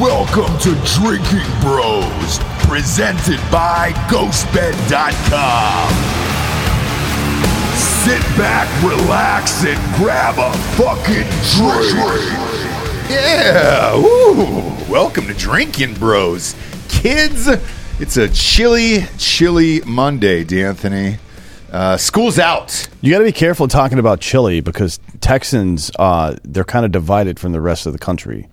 Welcome to Drinking Bros, presented by GhostBed.com. Sit back, relax, and grab a fucking drink. Yeah, woo. Welcome to Drinking Bros. Kids, it's a chilly, chilly Monday, D'Anthony. Uh, school's out. You got to be careful talking about Chile because Texans, uh, they're kind of divided from the rest of the country.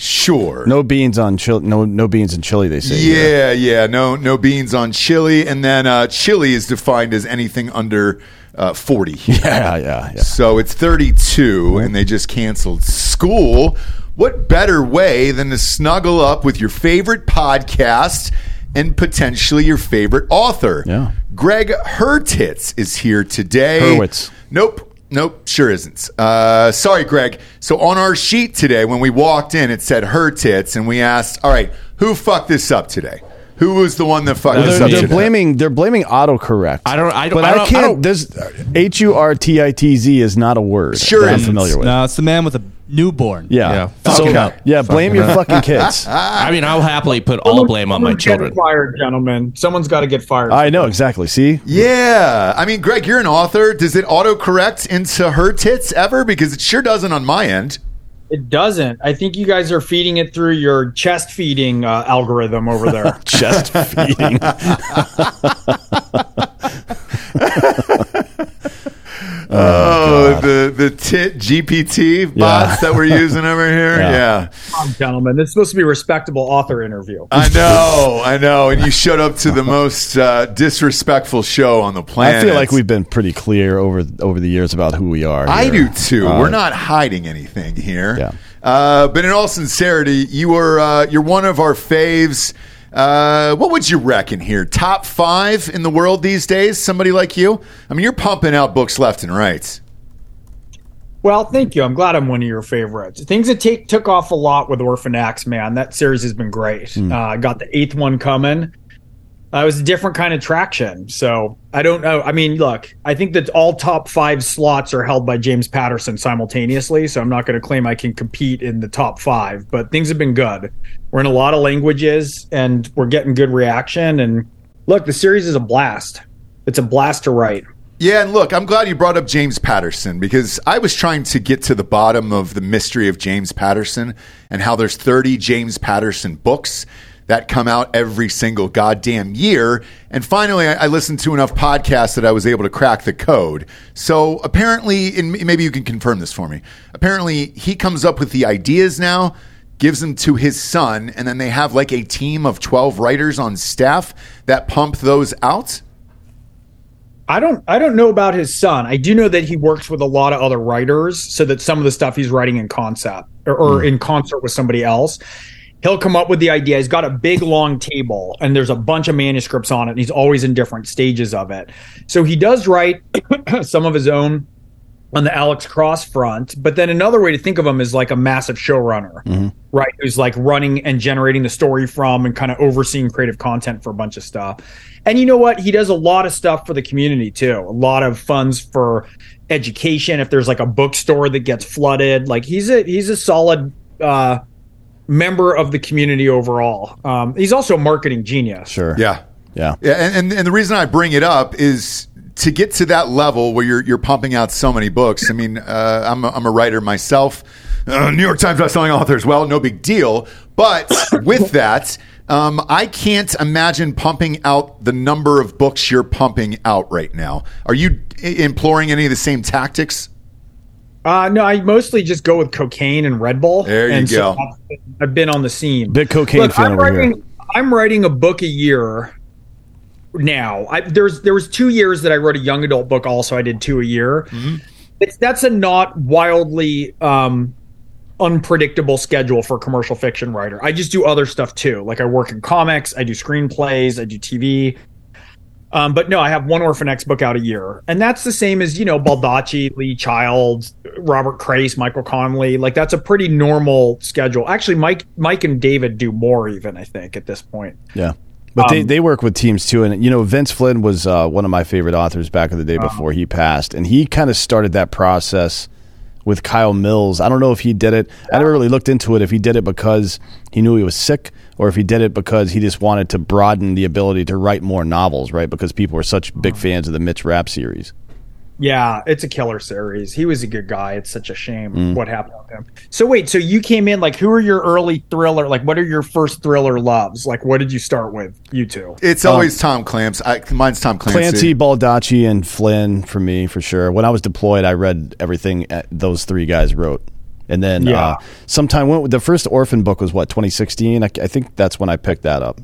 Sure. No beans on chili. No, no beans in chili. They say. here. Yeah, yeah. No, no beans on chili, and then uh, chili is defined as anything under uh, forty. Yeah, yeah, yeah. So it's thirty-two, and they just canceled school. What better way than to snuggle up with your favorite podcast and potentially your favorite author? Yeah. Gregg Hertitz is here today. Hurwitz. Nope. Nope, sure isn't. Uh, sorry, Gregg. So on our sheet today, when we walked in, it said her tits, and we asked, "All right, who fucked this up today? Who was the one that fucked this They're, up they're today?" blaming. They're blaming autocorrect. I don't- I don't- But I I, don't- I can't. don't- This H U R T I T Z is not a word. Sure that I'm familiar with. No, it's the man with a newborn. Yeah. Yeah. So, Fuck it up. yeah. Blame your fucking kids. I mean, I'll happily put all blame on my children. Fired, gentlemen. Someone's got to get fired. I know exactly. See. yeah, I mean, Gregg, you're an author. Does it autocorrect into her tits ever? Because it sure doesn't on my end. It doesn't. I think you guys are feeding it through your chest feeding uh, algorithm over there. Chest feeding. Oh, the the tit GPT bots that we're using over here. Yeah. yeah. Come on, gentlemen. This is supposed to be a respectable author interview. I know, I know, and you showed up to the most uh, disrespectful show on the planet. I feel like we've been pretty clear over over the years about who we are. I do too. Uh, We're not hiding anything here. Yeah. Uh, but in all sincerity, you are uh, you're one of our faves. Uh, what would you reckon here? Top five in the world these days? Somebody like you? I mean, you're pumping out books left and right. Well, thank you. I'm glad I'm one of your favorites. Things that take took off a lot with Orphan X, man. That series has been great. Hmm. Uh, got the eighth one coming. Uh, it was a different kind of traction. So I don't know. I mean, look, I think that all top five slots are held by James Patterson simultaneously. So I'm not going to claim I can compete in the top five, but things have been good. We're in a lot of languages and we're getting good reaction. And look, the series is a blast. It's a blast to write. Yeah, and look, I'm glad you brought up James Patterson because I was trying to get to the bottom of the mystery of James Patterson and how there's 30 James Patterson books that come out every single goddamn year. And finally, I, I listened to enough podcasts that I was able to crack the code. So apparently, and maybe you can confirm this for me. Apparently, he comes up with the ideas now, gives them to his son, and then they have like a team of 12 writers on staff that pump those out. I don't I don't know about his son. I do know that he works with a lot of other writers so that some of the stuff he's writing in concept or, or hmm. in concert with somebody else. He'll come up with the idea. He's got a big long table and there's a bunch of manuscripts on it and he's always in different stages of it. So he does write some of his own on the Alex Cross front, but then another way to think of him is like a massive showrunner, right? Who's like running and generating the story from and kind of overseeing creative content for a bunch of stuff. And you know what? He does a lot of stuff for the community too. A lot of funds for education. If there's like a bookstore that gets flooded, like he's a he's a solid uh, member of the community overall. Um, he's also a marketing genius. Sure. Yeah. Yeah. Yeah, and, and and the reason I bring it up is to get to that level where you're you're pumping out so many books. I mean, uh, I'm a, I'm a writer myself, uh, New York Times bestselling author as well. No big deal. But with that, um, I can't imagine pumping out the number of books you're pumping out right now. Are you i- employing any of the same tactics? Uh, no, I mostly just go with cocaine and Red Bull. There you and go. I've been- I've been on the scene. Big cocaine Look, fan I'm over writing. here. I'm writing a book a year now. I, there's there was two years that I wrote a young adult book. Also, I did two a year. Mm-hmm. It's that's a not wildly um, unpredictable schedule for a commercial fiction writer. I just do other stuff too. Like I work in comics, I do screenplays, I do TV. Um, but no, I have one Orphan X book out a year, and that's the same as you know Baldacci, Lee Child, Robert Crais, Michael Connelly. Like that's a pretty normal schedule. Actually, Mike, Mike and David do more even. I think at this point. Yeah. But they, Um, they work with teams too. And, you know, Vince Flynn was uh, one of my favorite authors back in the day before he passed. And he kind of started that process with Kyle Mills. I don't know if he did it. I never really looked into it if he did it because he knew he was sick or if he did it because he just wanted to broaden the ability to write more novels, right? Because people were such big fans of the Mitch Rapp series. Yeah, it's a killer series. He was a good guy. It's such a shame Mm. what happened with him. So wait, so you came in like who are your early thriller? Like what are your first thriller loves? Like what did you start with? You two. It's always Tom Clancy. I, mine's Tom Clancy. Clancy, Baldacci, and Flynn for me for sure. When I was deployed, I read everything uh, those three guys wrote, and then Yeah. uh, sometime when the first Orphan book was what 2016. I, I think that's when I picked that up.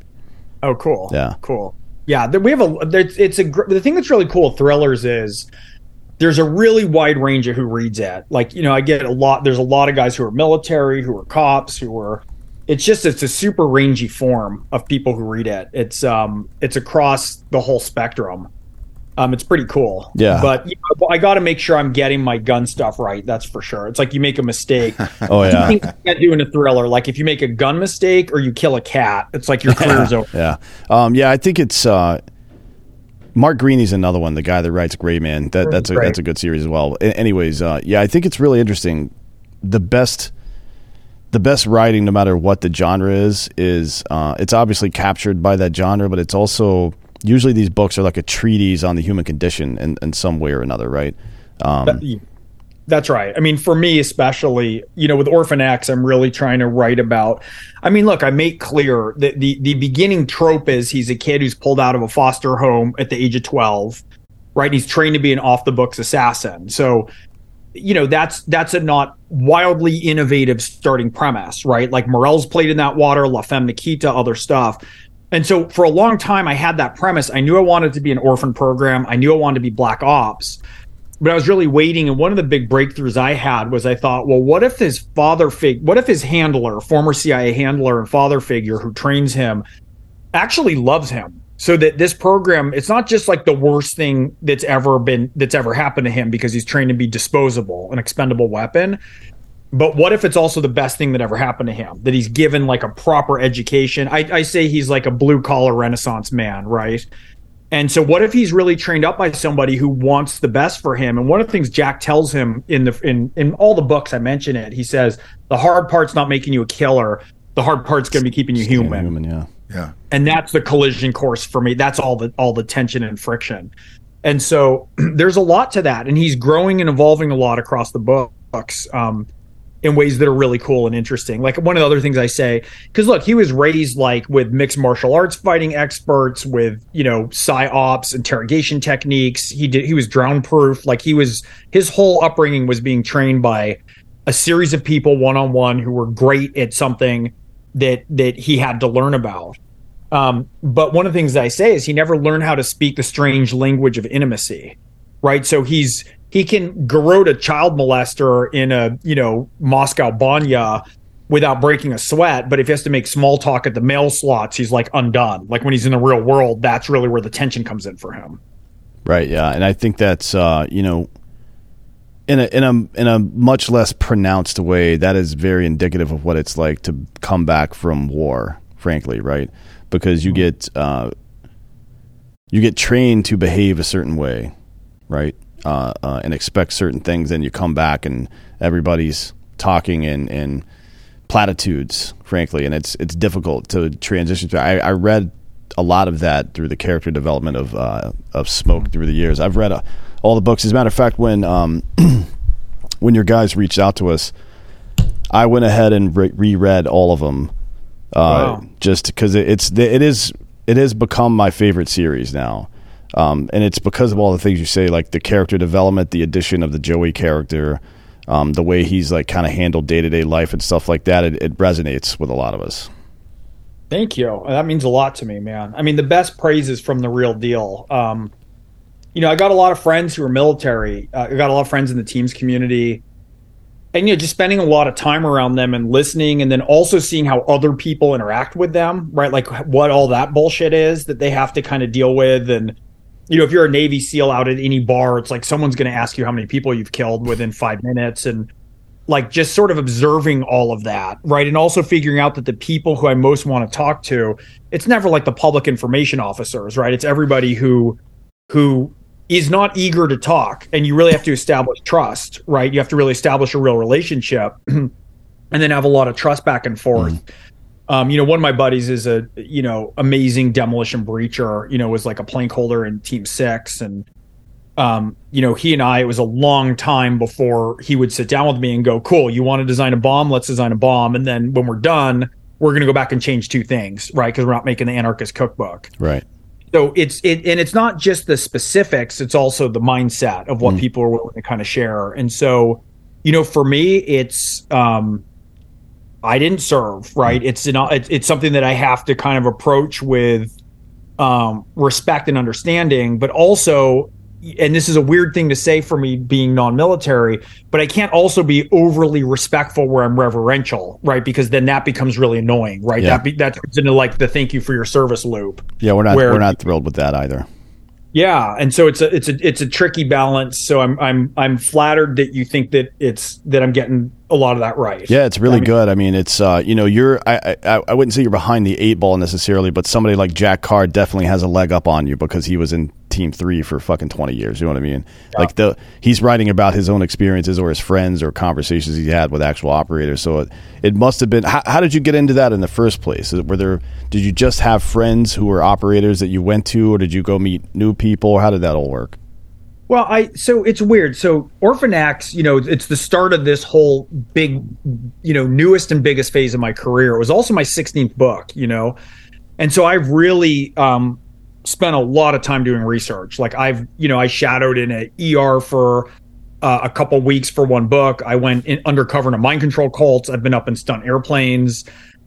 Oh, cool. Yeah. cool. Yeah, we have a. It's a. The thing that's really cool with thrillers is there's a really wide range of who reads it. Like you know, I get a lot. There's a lot of guys who are military, who are cops, who are. It's just it's a super rangy form of people who read it. It's um it's across the whole spectrum. Um, it's pretty cool. Yeah. but you know, I got to make sure I'm getting my gun stuff right. That's for sure. It's like you make a mistake. Oh yeah, you can't do in a thriller. Like if you make a gun mistake or you kill a cat, it's like your career's over. yeah, um, yeah. I think it's uh, Mark Greaney's another one, the guy that writes Gray Man. That, that's a Right. that's a good series as well. Anyways, uh, yeah, I think it's really interesting. The best. The best writing, no matter what the genre is, is uh, it's obviously captured by that genre, but it's also usually these books are like a treatise on the human condition in, in some way or another, right? Um, That's right. I mean, for me especially, you know, with Orphan X, I'm really trying to write about. I mean, look, I make clear that the the beginning trope is he's a kid who's pulled out of a foster home at the age of 12, right? And he's trained to be an off the books assassin. So, you know, that's that's a not wildly innovative starting premise, right? Like Morrell's played in that water, La Femme Nikita, other stuff. And so for a long time, I had that premise. I knew I wanted to be an orphan program. I knew I wanted to be Black Ops but I was really waiting. And one of the big breakthroughs I had was I thought, well, what if his father fig, what if his handler, former CIA handler and father figure who trains him, actually loves him, so that this program, it's not just like the worst thing that's ever been that's ever happened to him because he's trained to be disposable, an expendable weapon. But what if it's also the best thing that ever happened to him? That he's given like a proper education. I, I say he's like a blue collar Renaissance man, right? And so, what if he's really trained up by somebody who wants the best for him? And one of the things Jack tells him in the in in all the books I mention it, he says the hard part's not making you a killer. The hard part's going to be keeping you human human, yeah. Yeah. and that's the collision course for me that's all the all the tension and friction and so there's a lot to that and he's growing and evolving a lot across the books um in ways that are really cool and interesting. Like one of the other things i say because look he was raised like with mixed martial arts fighting experts with you know psyops interrogation techniques. He did he was drown proof. Like he was his whole upbringing was being trained by a series of people one-on-one who were great at something that that he had to learn about. Um, but one of the things I say is he never learned how to speak the strange language of intimacy, right? So he's he can garrote a child molester in a you know Moscow banya without breaking a sweat, but if he has to make small talk at the mail slots, he's like undone. Like when he's in the real world, that's really where the tension comes in for him. Right. Yeah, and I think that's uh, you know, in a in a in a much less pronounced way, that is very indicative of what it's like to come back from war. Frankly, right? Because you get uh, you get trained to behave a certain way, right? Uh, uh, and expect certain things, and you come back and everybody's talking in in platitudes, frankly, and it's it's difficult to transition to. I, I read a lot of that through the character development of uh, of Smoke through the years. I've read uh, all the books. As a matter of fact, when um, when your guys reached out to us, I went ahead and re- reread all of them, uh, Wow. just because it, it's it is it has become my favorite series now. Um, and it's because of all the things you say, like the character development, the addition of the Joey character, um, the way he's like kind of handled day to day life and stuff like that. It, it resonates with a lot of us. Thank you. That means a lot to me, man. I mean, the best praise is from the real deal. Um, you know, I got a lot of friends who are military. Uh, I got a lot of friends in the teams community. And, you know, just spending a lot of time around them and listening, and then also seeing how other people interact with them, right? Like what all that bullshit is that they have to kind of deal with. And, you know, if you're a Navy SEAL out at any bar, it's like someone's going to ask you how many people you've killed within five minutes. And, like just sort of observing all of that, right? And also figuring out that the people who I most want to talk to, it's never like the public information officers, right? It's everybody who who is not eager to talk, and you really have to establish trust, right? You have to really establish a real relationship, and then have a lot of trust back and forth. Mm. Um, you know, one of my buddies is a you know amazing demolition breacher. You know, was like a plank holder in Team Six, and um, you know, he and I. It was a long time before he would sit down with me and go, "Cool, you want to design a bomb? Let's design a bomb." And then when we're done, we're going to go back and change two things, right? Because we're not making the anarchist cookbook. Right. So it's it, and it's not just the specifics; it's also the mindset of what people are willing to kind of share. And so, you know, for me, it's um, I didn't serve, right? It's an, it's something that I have to kind of approach with um, respect and understanding, but also, and this is a weird thing to say for me being non-military, but I can't also be overly respectful where I'm reverential, right? Because then that becomes really annoying, right? Yeah. That be, that turns into like the thank you for your service loop. Yeah, we're not we're not thrilled with that either. Yeah, and so it's a it's a it's a tricky balance. So I'm I'm I'm flattered that you think that it's that I'm getting a lot of that right. Yeah, it's really I mean- good. I mean, it's uh, you know, you're I, I I wouldn't say you're behind the eight ball necessarily, but somebody like Jack Carr definitely has a leg up on you because he was in Team Three for fucking twenty years. You know what I mean? Like the he's writing about his own experiences or his friends or conversations he had with actual operators. So it, it must have been. How, how did you get into that in the first place? Were there did you just have friends who were operators that you went to, or did you go meet new people? How did that all work? Well, I so it's weird. So Orphan X, you know, it's the start of this whole big, you know, newest and biggest phase of my career. It was also my 16th book, you know, and so I've really um, spent a lot of time doing research. Like I've, you know, I shadowed in a ER for uh, a couple weeks for one book. I went in undercover in a mind control cults. I've been up in stunt airplanes.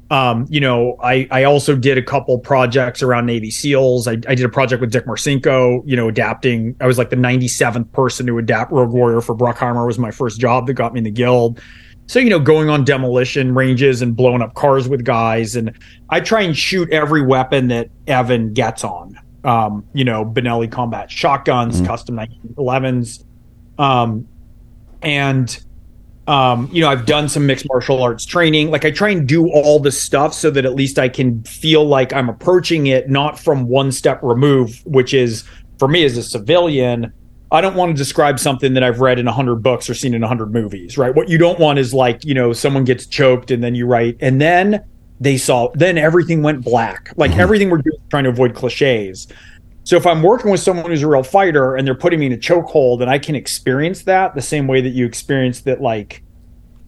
Um, you know, I, I also did a couple projects around Navy SEALs. I, I did a project with Dick Marcinko, you know, adapting. I was like the 97th person to adapt Rogue Warrior for Bruckheimer was my first job that got me in the guild. So, you know, going on demolition ranges and blowing up cars with guys. And I try and shoot every weapon that Evan gets on. Um, you know, Benelli combat shotguns, custom 1911s. Um, and um, you know, I've done some mixed martial arts training. Like I try and do all the stuff so that at least I can feel like I'm approaching it not from one step remove, which is for me as a civilian. I don't want to describe something that I've read in a hundred books or seen in a hundred movies, right? What you don't want is like, you know, someone gets choked and then you write, and then they saw, then everything went black. Like mm-hmm. everything we're doing trying to avoid cliches. So if I'm working with someone who's a real fighter and they're putting me in a chokehold and I can experience that the same way that you experience that like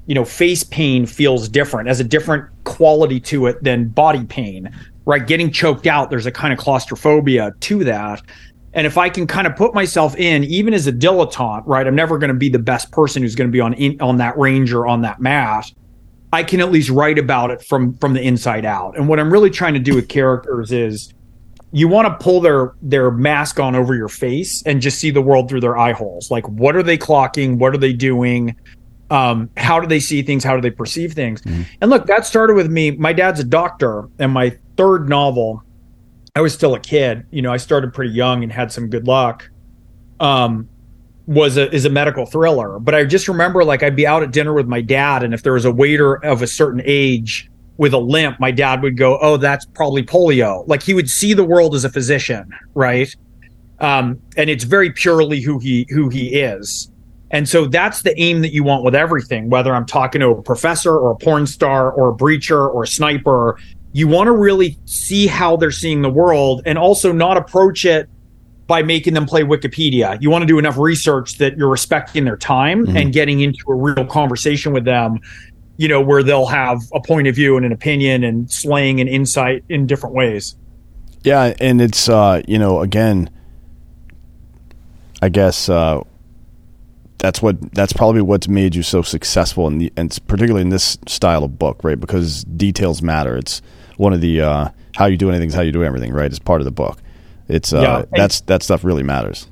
you know face pain feels different has a different quality to it than body pain right? Getting choked out there's a kind of claustrophobia to that. And if i can kind of put myself in even as a dilettante right? I'm never going to be the best person who's going to be on in, on that range or on that mat i can at least write about it from from the inside out. And what i'm really trying to do with characters is you want to pull their their mask on over your face and just see the world through their eye holes. Like what are they clocking? What are they doing? Um, how do they see things? How do they perceive things? And look that started with me. My dad's a doctor and my third novel i was still a kid. You know i started pretty young and had some good luck. Um, was a is a medical thriller but i just remember like i'd be out at dinner with my dad and if there was a waiter of a certain age with a limp my dad would go oh that's probably polio. Like he would see the world as a physician right? Um, and it's very purely who he who he is. And so that's the aim that you want with everything, whether I'm talking to a professor or a porn star or a breacher or a sniper. You want to really see how they're seeing the world and also not approach it by making them play Wikipedia. You want to do enough research that you're respecting their time and getting into a real conversation with them, you know, where they'll have a point of view and an opinion and slaying and insight in different ways. Yeah, and it's uh, you know, again, I guess uh, that's what that's probably what's made you so successful, in the, and particularly in this style of book, right? Because details matter. It's one of the uh, how you do anything is how you do everything, right? It's part of the book. It's uh, Yeah, that's that stuff really matters.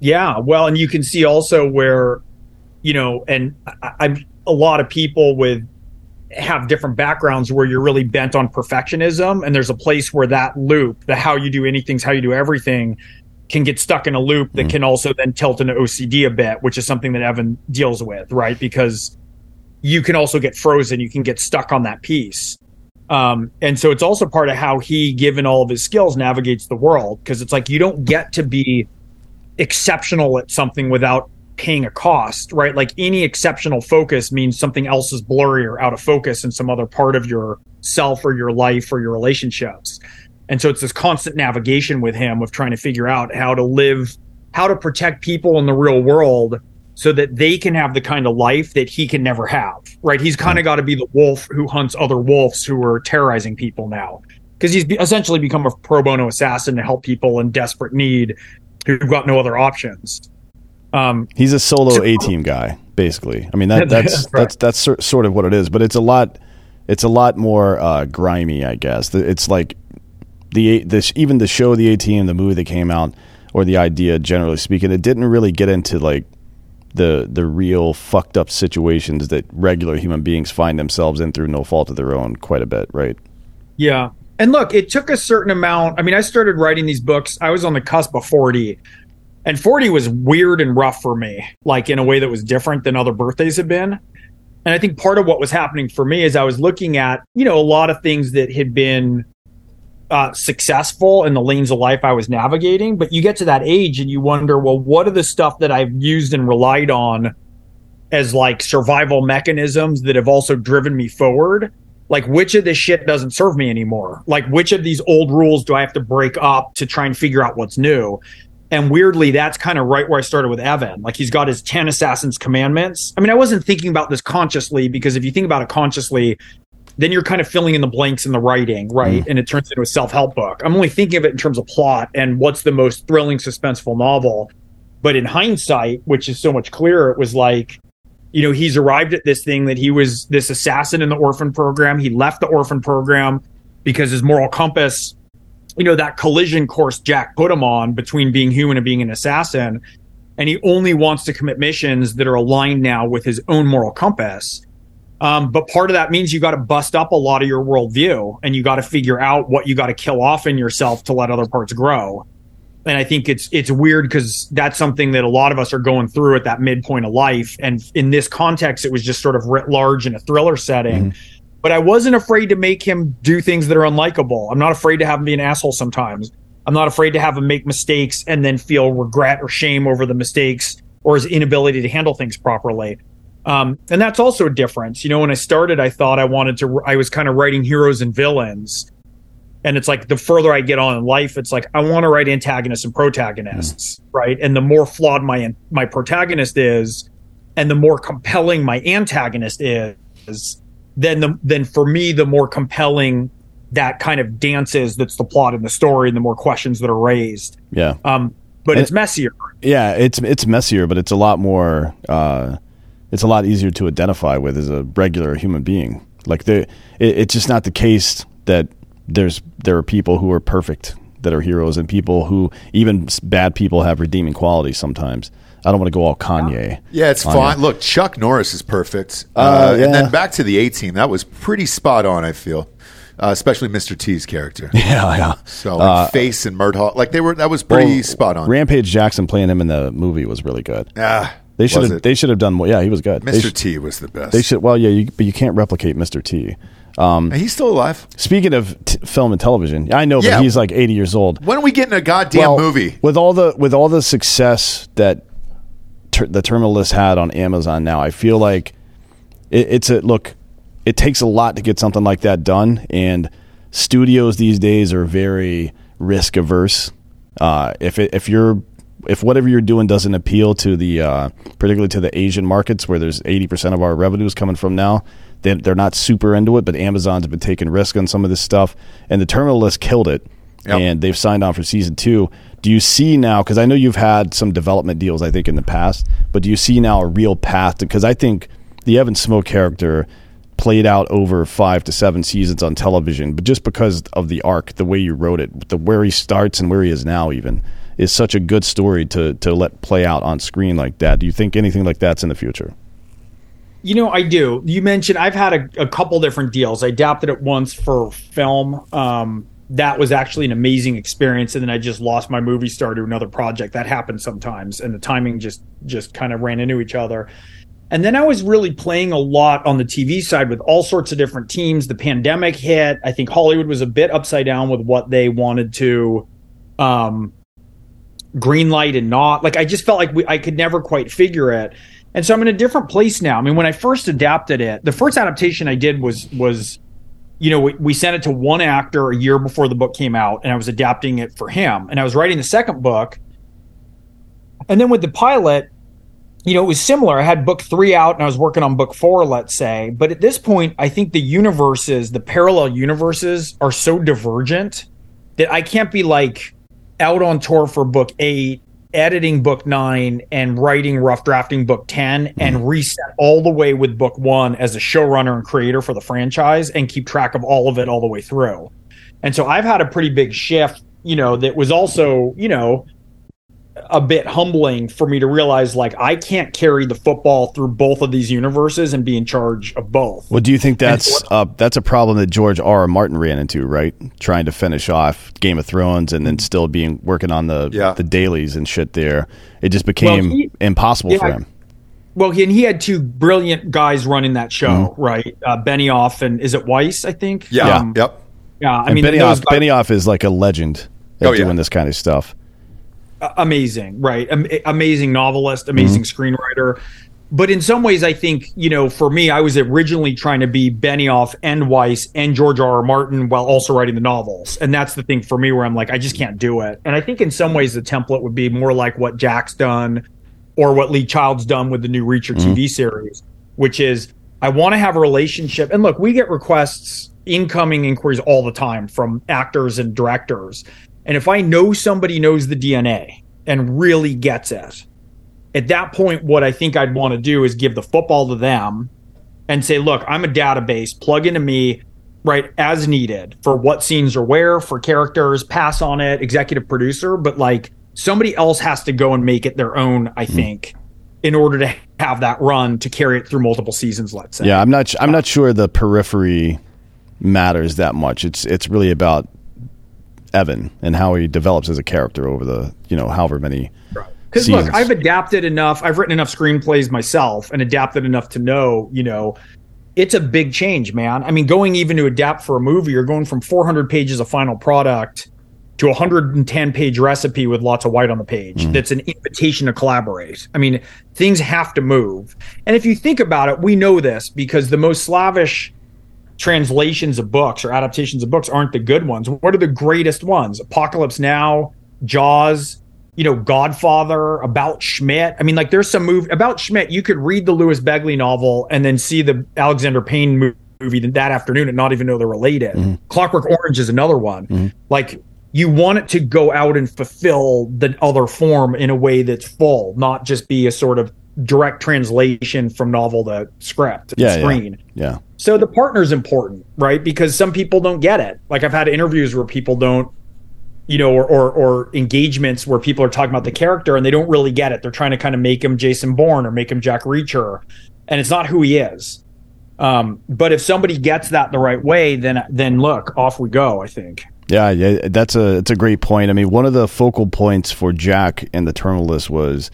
Yeah, well, and you can see also where, you know, and I, I'm a lot of people with have different backgrounds where you're really bent on perfectionism, and there's a place where that loop, the how you do anything's how you do everything, can get stuck in a loop that can also then tilt into OCD a bit, which is something that Evan deals with, right? Because you can also get frozen, you can get stuck on that piece. Um, and so it's also part of how he, given all of his skills, navigates the world because it's like you don't get to be exceptional at something without paying a cost, right? Like any exceptional focus means something else is blurry or out of focus in some other part of your self or your life or your relationships. And so it's this constant navigation with him of trying to figure out how to live, how to protect people in the real world so that they can have the kind of life that he can never have, right? He's kind of got to be the wolf who hunts other wolves who are terrorizing people now. Because he's essentially become a pro bono assassin to help people in desperate need who've got no other options. Um, He's a solo A team guy, basically. I mean that that's Right. that's that's sort of what it is, but it's a lot it's a lot more uh, grimy, I guess. It's like the this even the show the A team, the movie that came out, or the idea generally speaking, it didn't really get into like the the real fucked up situations that regular human beings find themselves in through no fault of their own quite a bit, right? Yeah. And look, it took a certain amount. I mean, I started writing these books. I was on the cusp of 40. And 40 was weird and rough for me, like in a way that was different than other birthdays had been. And I think part of what was happening for me is I was looking at, you know, a lot of things that had been uh, successful in the lanes of life I was navigating. But you get to that age and you wonder, well, what are the stuff that I've used and relied on as like survival mechanisms that have also driven me forward? Like, which of this shit doesn't serve me anymore? Like, which of these old rules do I have to break up to try and figure out what's new? And weirdly, that's kind of right where I started with Evan. Like, he's got his 10 Assassin's Commandments. I mean, I wasn't thinking about this consciously because if you think about it consciously, then you're kind of filling in the blanks in the writing, right? Mm. And it turns into a self help book. I'm only thinking of it in terms of plot and what's the most thrilling, suspenseful novel. But in hindsight, which is so much clearer, it was like, you know, he's arrived at this thing that he was this assassin in the orphan program. He left the orphan program because his moral compass, you know, that collision course Jack put him on between being human and being an assassin. And he only wants to commit missions that are aligned now with his own moral compass. Um, but part of that means you got to bust up a lot of your worldview and you got to figure out what you got to kill off in yourself to let other parts grow. And I think it's it's weird because that's something that a lot of us are going through at that midpoint of life. And in this context, it was just sort of writ large in a thriller setting. But I wasn't afraid to make him do things that are unlikable. I'm not afraid to have him be an asshole sometimes. I'm not afraid to have him make mistakes and then feel regret or shame over the mistakes or his inability to handle things properly. Um, and that's also a difference. You know, when I started, I thought I wanted to, I was kind of writing heroes and villains. And it's like the further I get on in life, it's like I want to write antagonists and protagonists, right? And the more flawed my my protagonist is, and the more compelling my antagonist is, then the then for me, the more compelling that kind of dance is. That's the plot in the story, and the more questions that are raised. Yeah. Um, but And- it's messier. Yeah, it's it's messier, but it's a lot more. Uh, it's a lot easier to identify with as a regular human being. Like the, it, it's just not the case that there's there are people who are perfect that are heroes and people who even bad people have redeeming qualities. Sometimes I don't want to go all Kanye. Yeah, it's fine. Look, Chuck Norris is perfect. Uh, Uh, And then back to the A team. That was pretty spot on, I feel. Uh, especially Mr. T's character. Yeah, yeah. So like, Face and Murdock, like they were that was pretty Well, spot on. Rampage Jackson playing him in the movie was really good. ah, They should have they should have done more. Yeah, he was good. Mr. sh- T was the best. They should. Well, yeah, you, but you can't replicate Mr. T. He's still alive. Speaking of t- film and television, I know, Yeah. but he's like 80 years old. When are we getting a goddamn Well, movie? with all the with all the success that ter- the Terminal List had on Amazon now. I feel like it, it's a look. It takes a lot to get something like that done, and studios these days are very risk averse. Uh, if it, if you're if whatever you're doing doesn't appeal to the uh, particularly to the Asian markets where there's 80% of our revenues coming from now, they, they're not super into it. But Amazon's been taking risk on some of this stuff, and the Terminal List killed it Yep. and they've signed on for season two. Do you see now? Because I know you've had some development deals, I think, in the past, but do you see now a real path? Because I think the Evan Smoke character played out over five to seven seasons on television, but just because of the arc, the way you wrote it, the where he starts and where he is now, even is such a good story to to let play out on screen like that. Do you think anything like that's in the future? You know, I do. You mentioned I've had a, a couple different deals. I adapted it once for film. Um, that was actually an amazing experience, and then I just lost my movie star to another project. That happens sometimes, and the timing just just kind of ran into each other. And then I was really playing a lot on the TV side with all sorts of different teams. The pandemic hit. I think Hollywood was a bit upside down with what they wanted to um, green light and not. Like I just felt like we, I could never quite figure it. And so I'm in a different place now. I mean, when I first adapted it, the first adaptation I did was was you know, we, we sent it to one actor a year before the book came out, and I was adapting it for him. And I was writing the second book. And then with the pilot, you know, it was similar. I had book three out and I was working on book four, let's say. But at this point, I think the universes, the parallel universes, are so divergent that I can't be like out on tour for book eight, editing book nine, and writing rough drafting book 10 and mm-hmm. reset all the way with book one as a showrunner and creator for the franchise and keep track of all of it all the way through. And so I've had a pretty big shift, you know, that was also, you know, a bit humbling for me to realize like I can't carry the football through both of these universes and be in charge of both. Well, do you think that's uh, that's a problem that George R. R. Martin ran into, right? Trying to finish off Game of Thrones and then still being working on the Yeah. the dailies and shit. There, it just became he- impossible for him. Well, he, and he had two brilliant guys running that show, Mm-hmm. right? Uh, Benioff and is it Weiss? I think. Yeah. Um, Yep. Yeah. I And mean, Benioff, guys- Benioff is like a legend at Oh, yeah. doing this kind of stuff. Amazing, right? Am- amazing novelist, amazing Mm-hmm. screenwriter. But in some ways, I think you know, for me, I was originally trying to be Benioff and Weiss and George R. R. Martin while also writing the novels, and that's the thing for me where I'm like, I just can't do it. And I think in some ways, the template would be more like what Jack's done, or what Lee Child's done with the new Reacher TV series, which is I want to have a relationship. And look, we get requests, incoming inquiries all the time from actors and directors. And if I know somebody knows the DNA and really gets it, at that point, what I think I'd want to do is give the football to them and say, look, I'm a database, plug into me right as needed for what scenes are where, for characters, pass on it, executive producer. But like somebody else has to go and make it their own, I hmm. think, in order to have that run to carry it through multiple seasons, let's say. Yeah, I'm not. I'm not sure the periphery matters that much. It's it's really about Evan and how he develops as a character over the you know however many. Because look. I've adapted enough. I've written enough screenplays myself and adapted enough to know, you know, it's a big change, man. I mean, going even to adapt for a movie, you're going from 400 pages of final product to a 110 page recipe with lots of white on the page. Mm-hmm. That's an invitation to collaborate. I mean, things have to move. And if you think about it, we know this because the most slavish translations of books or adaptations of books aren't the good ones. What are the greatest ones? Apocalypse Now, Jaws, you know, Godfather, About Schmidt. I mean, like there's some move about Schmidt. You could read the Louis Begley novel and then see the Alexander Payne mo- movie that afternoon and not even know they're related. Mm-hmm. Clockwork Orange is another one. Mm-hmm. Like you want it to go out and fulfill the other form in a way that's full, not just be a sort of direct translation from novel to script to Yeah, yeah. screen. Yeah. So the partner's important, right? Because some people don't get it. Like I've had interviews where people don't, you know, or, or or engagements where people are talking about the character and they don't really get it. They're trying to kind of make him Jason Bourne or make him Jack Reacher, and it's not who he is. Um, but if somebody gets that the right way, then then look, off we go. I think. Yeah, yeah, that's a it's a great point. I mean, one of the focal points for Jack in the Terminal List was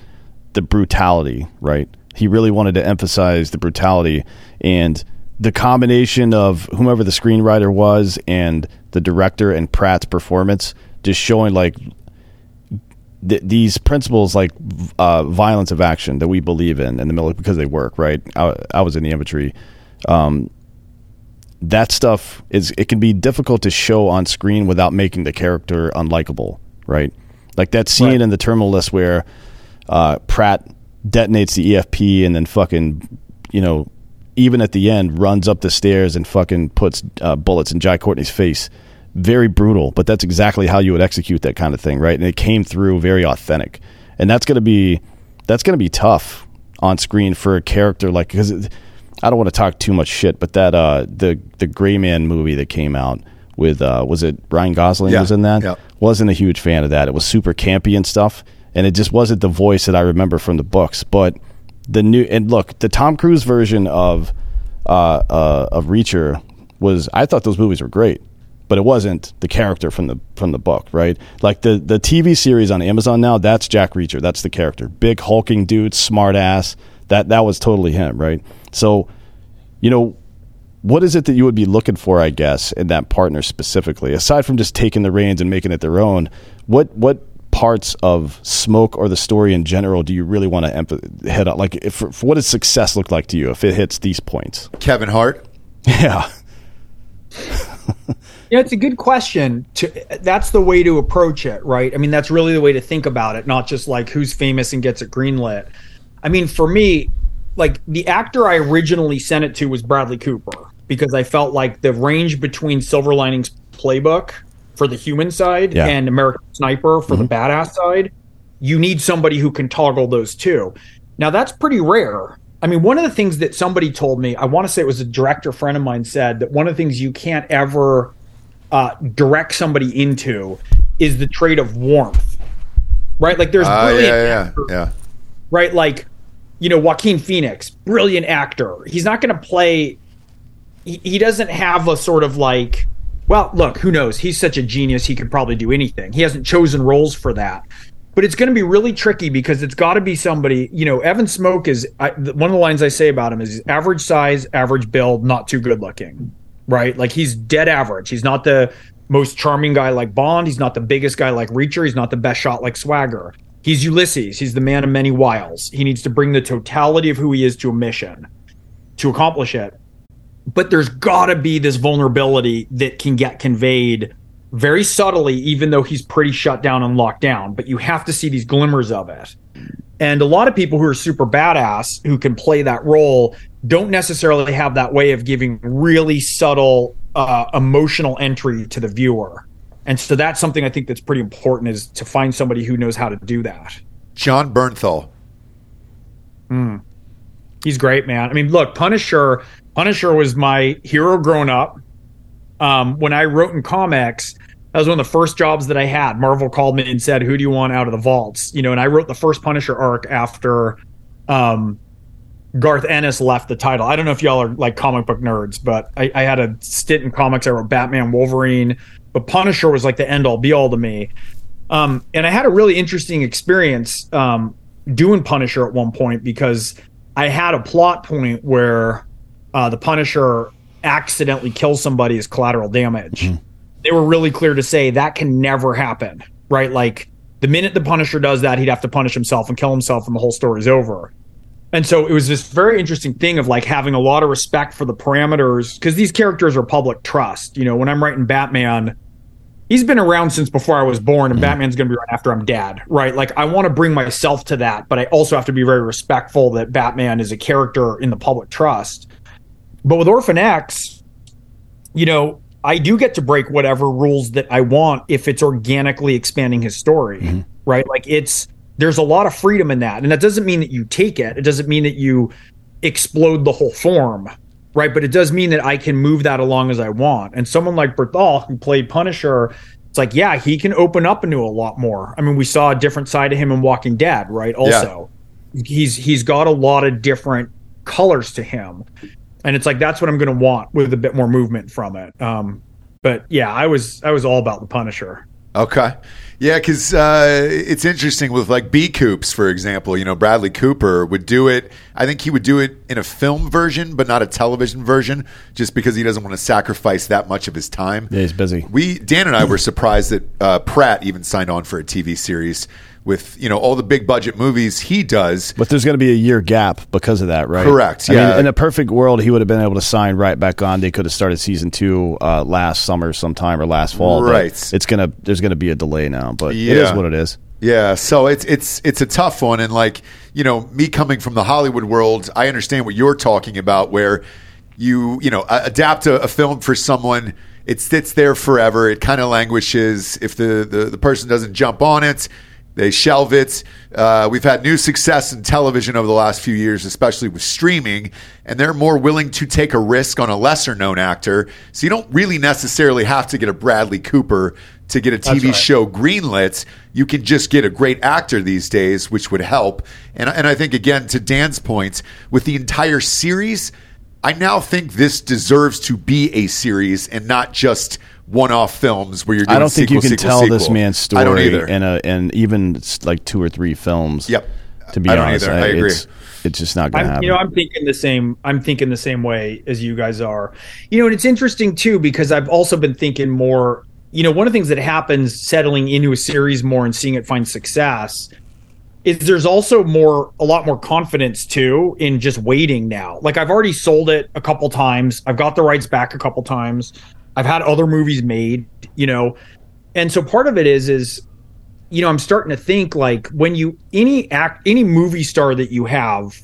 the brutality, right? He really wanted to emphasize the brutality and the combination of whomever the screenwriter was and the director and Pratt's performance just showing like th- these principles like uh, violence of action that we believe in in the military because they work, right? I, I was in the infantry. Um, that stuff is it can be difficult to show on screen without making the character unlikable, right? Like that scene Right. in the terminal list where uh, Pratt detonates the EFP and then fucking, you know, even at the end runs up the stairs and fucking puts uh, bullets in Jai Courtney's face. Very brutal, but that's exactly how you would execute that kind of thing, right? And it came through very authentic, and that's gonna be that's gonna be tough on screen for a character like because I don't want to talk too much shit, but that uh the the Gray Man movie that came out with uh was it Ryan Gosling Yeah, was in that yeah. wasn't a huge fan of that. It was super campy and stuff, and it just wasn't the voice that I remember from the books. But the new and look, the Tom Cruise version of uh, uh, of Reacher was I thought those movies were great, but it wasn't the character from the from the book, right? Like the the TV series on Amazon now, that's Jack Reacher, that's the character, big hulking dude, smart ass. That that was totally him, right? So, you know, what is it that you would be looking for, I guess, in that partner specifically, aside from just taking the reins and making it their own? What what parts of Smoke or the story in general do you really want to emp- hit on? Like, if, for, what does success look like to you if it hits these points? Kevin Hart. Yeah. Yeah, it's a good question. To that's the way to approach it, right? I mean, that's really the way to think about it, not just like who's famous and gets it greenlit. I mean, for me, like the actor I originally sent it to was Bradley Cooper because I felt like the range between Silver Linings Playbook for the human side Yeah. and American Sniper for the badass side, you need somebody who can toggle those two. Now that's pretty rare. I mean, one of the things that somebody told me, I want to say it was a director friend of mine said that one of the things you can't ever uh, direct somebody into is the trait of warmth. Right? Like there's Ah, brilliant yeah, yeah, actors yeah. right? Like, you know, Joaquin Phoenix, brilliant actor. He's not going to play. He, he doesn't have a sort of like. Well, look, who knows? He's such a genius. He could probably do anything. He hasn't chosen roles for that. But it's going to be really tricky because it's got to be somebody. You know, Evan Smoke is I, one of the lines I say about him is average size, average build, not too good looking. Right? Like he's dead average. He's not the most charming guy like Bond. He's not the biggest guy like Reacher. He's not the best shot like Swagger. He's Ulysses. He's the man of many wiles. He needs to bring the totality of who he is to a mission to accomplish it. But there's got to be this vulnerability that can get conveyed very subtly, even though he's pretty shut down and locked down. But you have to see these glimmers of it. And a lot of people who are super badass who can play that role don't necessarily have that way of giving really subtle uh, emotional entry to the viewer. And so that's something I think that's pretty important is to find somebody who knows how to do that. Jon Bernthal. He's great, man. I mean, look, Punisher. Punisher was my hero growing up. Um, when I wrote in comics, that was one of the first jobs that I had. Marvel called me and said, "Who do you want out of the vaults?" You know, and I wrote the first Punisher arc after um, Garth Ennis left the title. I don't know if y'all are like comic book nerds, but I, I had a stint in comics. I wrote Batman, Wolverine, but Punisher was like the end all be all to me. Um, and I had a really interesting experience um, doing Punisher at one point because I had a plot point where uh, the Punisher accidentally kills somebody as collateral damage. They were really clear to say that can never happen, right? Like the minute the Punisher does that, he'd have to punish himself and kill himself, and the whole story's over. And so it was this very interesting thing of like having a lot of respect for the parameters because these characters are public trust. You know, when I'm writing Batman, he's been around since before I was born, and mm. Batman's going to be around after I'm dead, right? Like, I want to bring myself to that, but I also have to be very respectful that Batman is a character in the public trust. But with Orphan X, you know, I do get to break whatever rules that I want if it's organically expanding his story, mm-hmm. right? Like, it's there's a lot of freedom in that, and that doesn't mean that you take it. It doesn't mean that you explode the whole form, right? But it does mean that I can move that along as I want. And someone like Bernthal, who played Punisher, it's like, yeah, he can open up into a lot more. I mean, we saw a different side of him in Walking Dead, right? Also, he's he's got a lot of different colors to him, and it's like that's what I'm going to want with a bit more movement from it. Um, but yeah, I was I was all about the Punisher. Okay. Yeah, because uh, it's interesting with like B Coops, for example. You know, Bradley Cooper would do it. I think he would do it in a film version, but not a television version, just because he doesn't want to sacrifice that much of his time. Yeah, he's busy. We Dan and I were surprised that uh, Pratt even signed on for a TV series with you know all the big budget movies he does. But there's going to be a year gap because of that, right? Correct, I yeah. mean, in a perfect world, he would have been able to sign right back on. They could have started season two uh, last summer, sometime, or last fall. but Right. It's gonna. There's going to be a delay now, but it Yeah. is what it is. Yeah, so it's it's it's a tough one, and like you know, me coming from the Hollywood world, I understand what you're talking about, where you you know adapt a, a film for someone, it sits there forever, it kind of languishes. If the, the the person doesn't jump on it, they shelve it. Uh, we've had new success in television over the last few years, especially with streaming, and they're more willing to take a risk on a lesser known actor. So you don't really necessarily have to get a Bradley Cooper to get a TV right. show greenlit. You can just get a great actor these days, which would help. And, and I think, again, to Dan's point, with the entire series, I now think this deserves to be a series and not just one-off films where you're doing I don't think you can sequel, tell sequel. this man's story I don't either. in a in even like two or three films. Yep. To be I don't honest, either. I agree. It's, it's just not going to I'm, happen. you know, I'm thinking the same. I'm thinking the same way as you guys are. You know, and it's interesting too because I've also been thinking more you know, one of the things that happens settling into a series more and seeing it find success is there's also more a lot more confidence too in just waiting now. Like I've already sold it a couple times. I've got the rights back a couple times. I've had other movies made, you know. And so part of it is is you know, I'm starting to think like when you any act any movie star that you have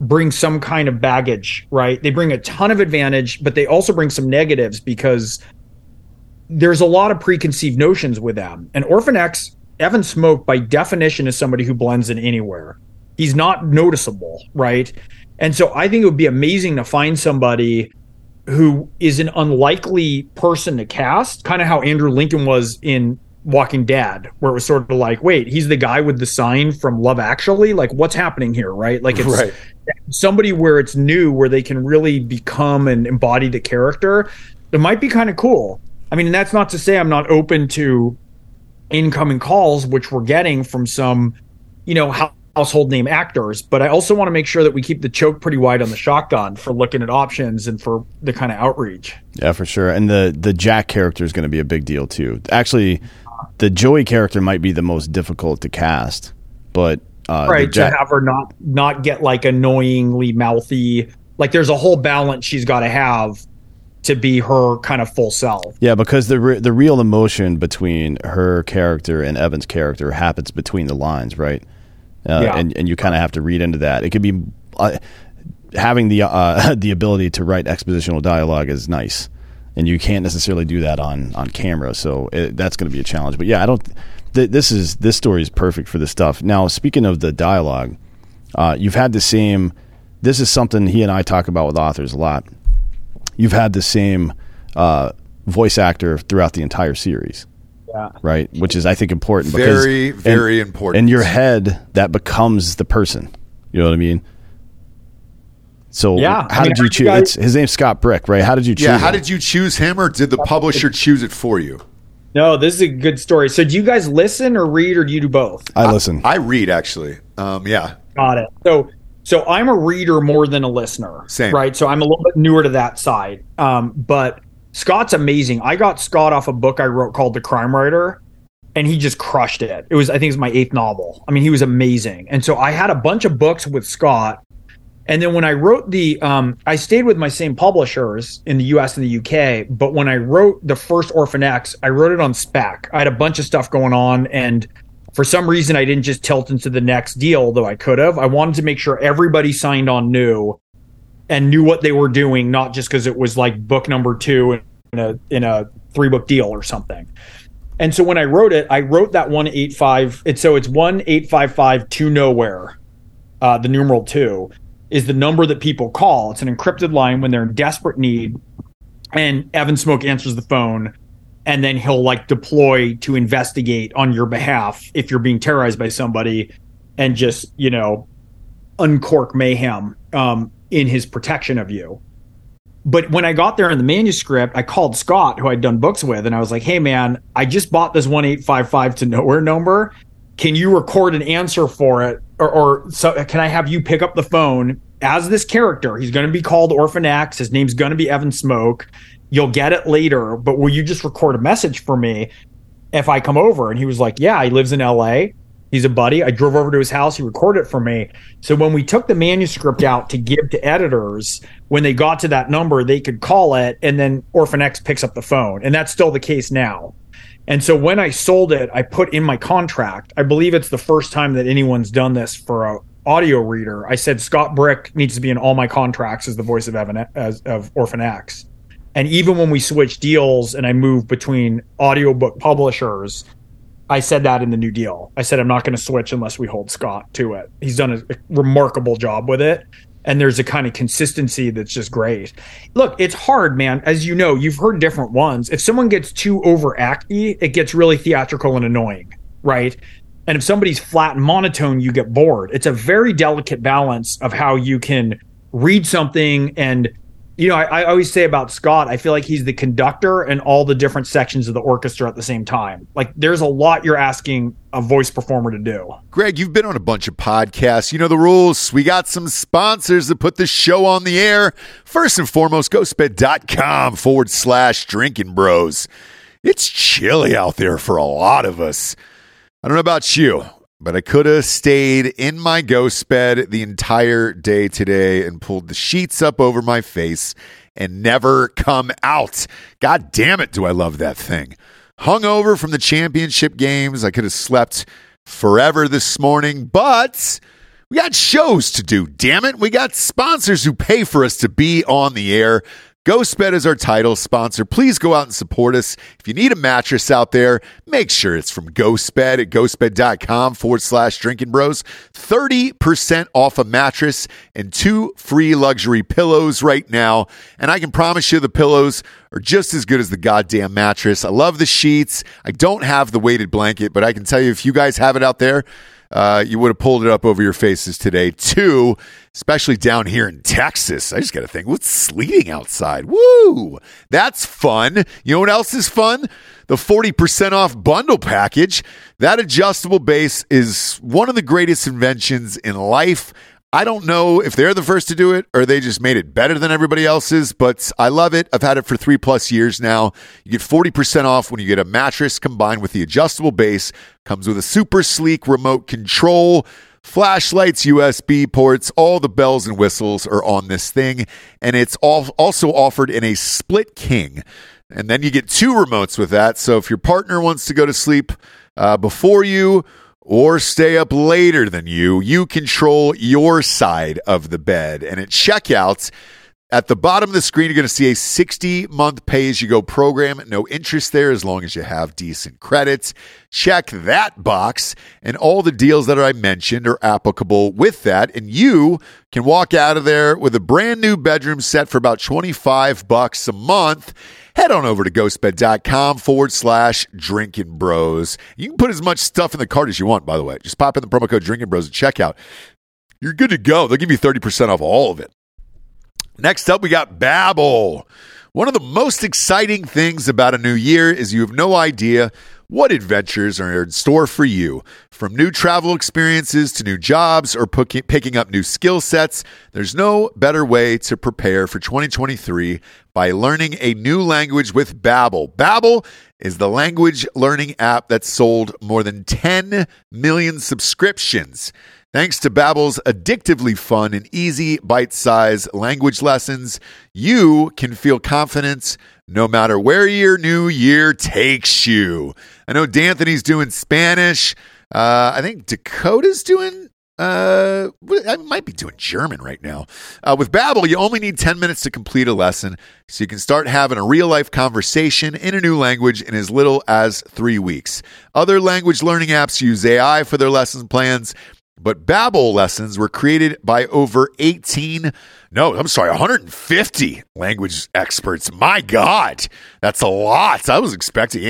brings some kind of baggage, right? They bring a ton of advantage, but they also bring some negatives because there's a lot of preconceived notions with them. And Orphan X, Evan Smoak, by definition, is somebody who blends in anywhere. He's not noticeable, right? And so I think it would be amazing to find somebody who is an unlikely person to cast, kind of how Andrew Lincoln was in Walking Dead, where it was sort of like, wait, he's the guy with the sign from Love Actually? Like, what's happening here, right? Like, it's Right. somebody where it's new, where they can really become and embody the character. It might be kind of cool. I mean, and that's not to say I'm not open to incoming calls, which we're getting from some, you know, hou- household name actors. But I also want to make sure that we keep the choke pretty wide on the shotgun for looking at options and for the kind of outreach. Yeah, for sure. And the the Jack character is going to be a big deal too. Actually, the Joey character might be the most difficult to cast, but uh, right Jack- to have her not not get like annoyingly mouthy. Like there's a whole balance she's got to have to be her kind of full self. Yeah, because the re- the real emotion between her character and Evan's character happens between the lines, right? Uh, Yeah. and and you kind of have to read into that. It could be uh, having the uh, the ability to write expositional dialogue is nice, and you can't necessarily do that on on camera. So it, that's going to be a challenge. But yeah, I don't. Th- this is this story is perfect for this stuff. Now, speaking of the dialogue, uh, you've had the same. This is something he and I talk about with authors a lot you've had the same uh, voice actor throughout the entire series. Yeah. Right, which is I think important. Very, because very in- important. In your head, that becomes the person. You know what I mean? So Yeah, I how mean, did you choose? guys- it's, his name's Scott Brick, right? How did you choose? Yeah, how him? did you choose him, or did the publisher choose it for you? No, this is a good story. So do you guys listen or read or do you do both? I listen? I read actually. Um, yeah, Got it. So so I'm a reader more than a listener. Same. Right. So I'm a little bit newer to that side. Um, but Scott's amazing. I got Scott off a book I wrote called The Crime Writer, and he just crushed it. It was I think was my eighth novel. I mean, he was amazing. And so I had a bunch of books with Scott. And then when I wrote the, um, I stayed with my same publishers in the US and the UK. But when I wrote the first Orphan X, I wrote it on spec. I had a bunch of stuff going on. And for some reason, I didn't just tilt into the next deal, though I could have. I wanted to make sure everybody signed on new and knew what they were doing, not just because it was like book number two in a, in a three book deal or something. And so when I wrote it, I wrote that one eight five. It's so it's one eight five five to nowhere. Uh, the numeral two is the number that people call. It's an encrypted line when they're in desperate need, and Evan Smoak answers the phone, and then he'll like deploy to investigate on your behalf if you're being terrorized by somebody, and just you know uncork mayhem um, in his protection of you but when I got there in the manuscript, I called Scott, who I'd done books with, and I was like, "Hey, man, I just bought this one eight five five to nowhere number. Can you record an answer for it, or, or so can I have you pick up the phone as this character? He's going to be called Orphan X. His name's going to be Evan Smoak. You'll get it later, but will you just record a message for me if I come over?" And he was like, "Yeah, he lives in L.A." He's a buddy. I drove over to his house. He recorded it for me. So when we took the manuscript out to give to editors, when they got to that number, they could call it, and then Orphan X picks up the phone, and that's still the case now. And so when I sold it, I put in my contract. I believe it's the first time that anyone's done this for a audio reader. I said Scott Brick needs to be in all my contracts as the voice of Evan as of Orphan X. And even when we switch deals and I move between audiobook publishers, I said that in the new deal. I said I'm not going to switch unless we hold Scott to it. He's done a, a remarkable job with it. And there's a kind of consistency that's just great. Look, it's hard, man. As you know, you've heard different ones. If someone gets too overacty, it gets really theatrical and annoying, right? And if somebody's flat and monotone, you get bored. It's a very delicate balance of how you can read something and you know, I, I always say about Scott, I feel like he's the conductor and all the different sections of the orchestra at the same time. Like, there's a lot you're asking a voice performer to do. Gregg, you've been on a bunch of podcasts. You know the rules. We got some sponsors that put the show on the air. First and foremost, ghostbed.com forward slash drinking bros. It's chilly out there for a lot of us. I don't know about you, but I could have stayed in my ghost bed the entire day today and pulled the sheets up over my face and never come out. God damn it, do I love that thing. Hungover from the championship games. I could have slept forever this morning, but we got shows to do, damn it. We got sponsors who pay for us to be on the air. GhostBed is our title sponsor. Please go out and support us. If you need a mattress out there, make sure it's from GhostBed at ghostbed.com forward slash drinking bros. 30% off a mattress and two free luxury pillows right now. And I can promise you the pillows are just as good as the goddamn mattress. I love the sheets. I don't have the weighted blanket, but I can tell you if you guys have it out there, uh, you would have pulled it up over your faces today, too, especially down here in Texas. I just got to think, what's sleeting outside? Woo! That's fun. You know what else is fun? The 40% off bundle package. That adjustable base is one of the greatest inventions in life. I don't know if they're the first to do it or they just made it better than everybody else's, but I love it. I've had it for three plus years now. You get 40% off when you get a mattress combined with the adjustable base. Comes with a super sleek remote control, flashlights, USB ports, all the bells and whistles are on this thing. And it's also offered in a split king. And then you get two remotes with that. So if your partner wants to go to sleep uh, before you, or stay up later than you, you control your side of the bed. And at checkouts, at the bottom of the screen, you're going to see a 60 month pay as you go program. No interest there as long as you have decent credits. Check that box, and all the deals that I mentioned are applicable with that. And you can walk out of there with a brand new bedroom set for about 25 bucks a month head on over to ghostbed.com forward slash drinking bros. You can put as much stuff in the cart as you want, by the way. Just pop in the promo code drinking bros at checkout. You're good to go. They'll give you 30% off all of it. Next up, we got Babbel. One of the most exciting things about a new year is you have no idea what adventures are in store for you? From new travel experiences to new jobs or picking up new skill sets, there's no better way to prepare for 2023 by learning a new language with Babbel. Babbel is the language learning app that sold more than 10 million subscriptions. Thanks to Babbel's addictively fun and easy bite-sized language lessons, you can feel confidence no matter where your new year takes you. I know D'Anthony's doing Spanish. Uh, I think Dakota's doing. Uh, I might be doing German right now. Uh, with Babbel, you only need 10 minutes to complete a lesson, so you can start having a real life conversation in a new language in as little as three weeks. Other language learning apps use AI for their lesson plans, but Babbel lessons were created by over 18, no, I'm sorry, 150 language experts. My God, that's a lot. I was expecting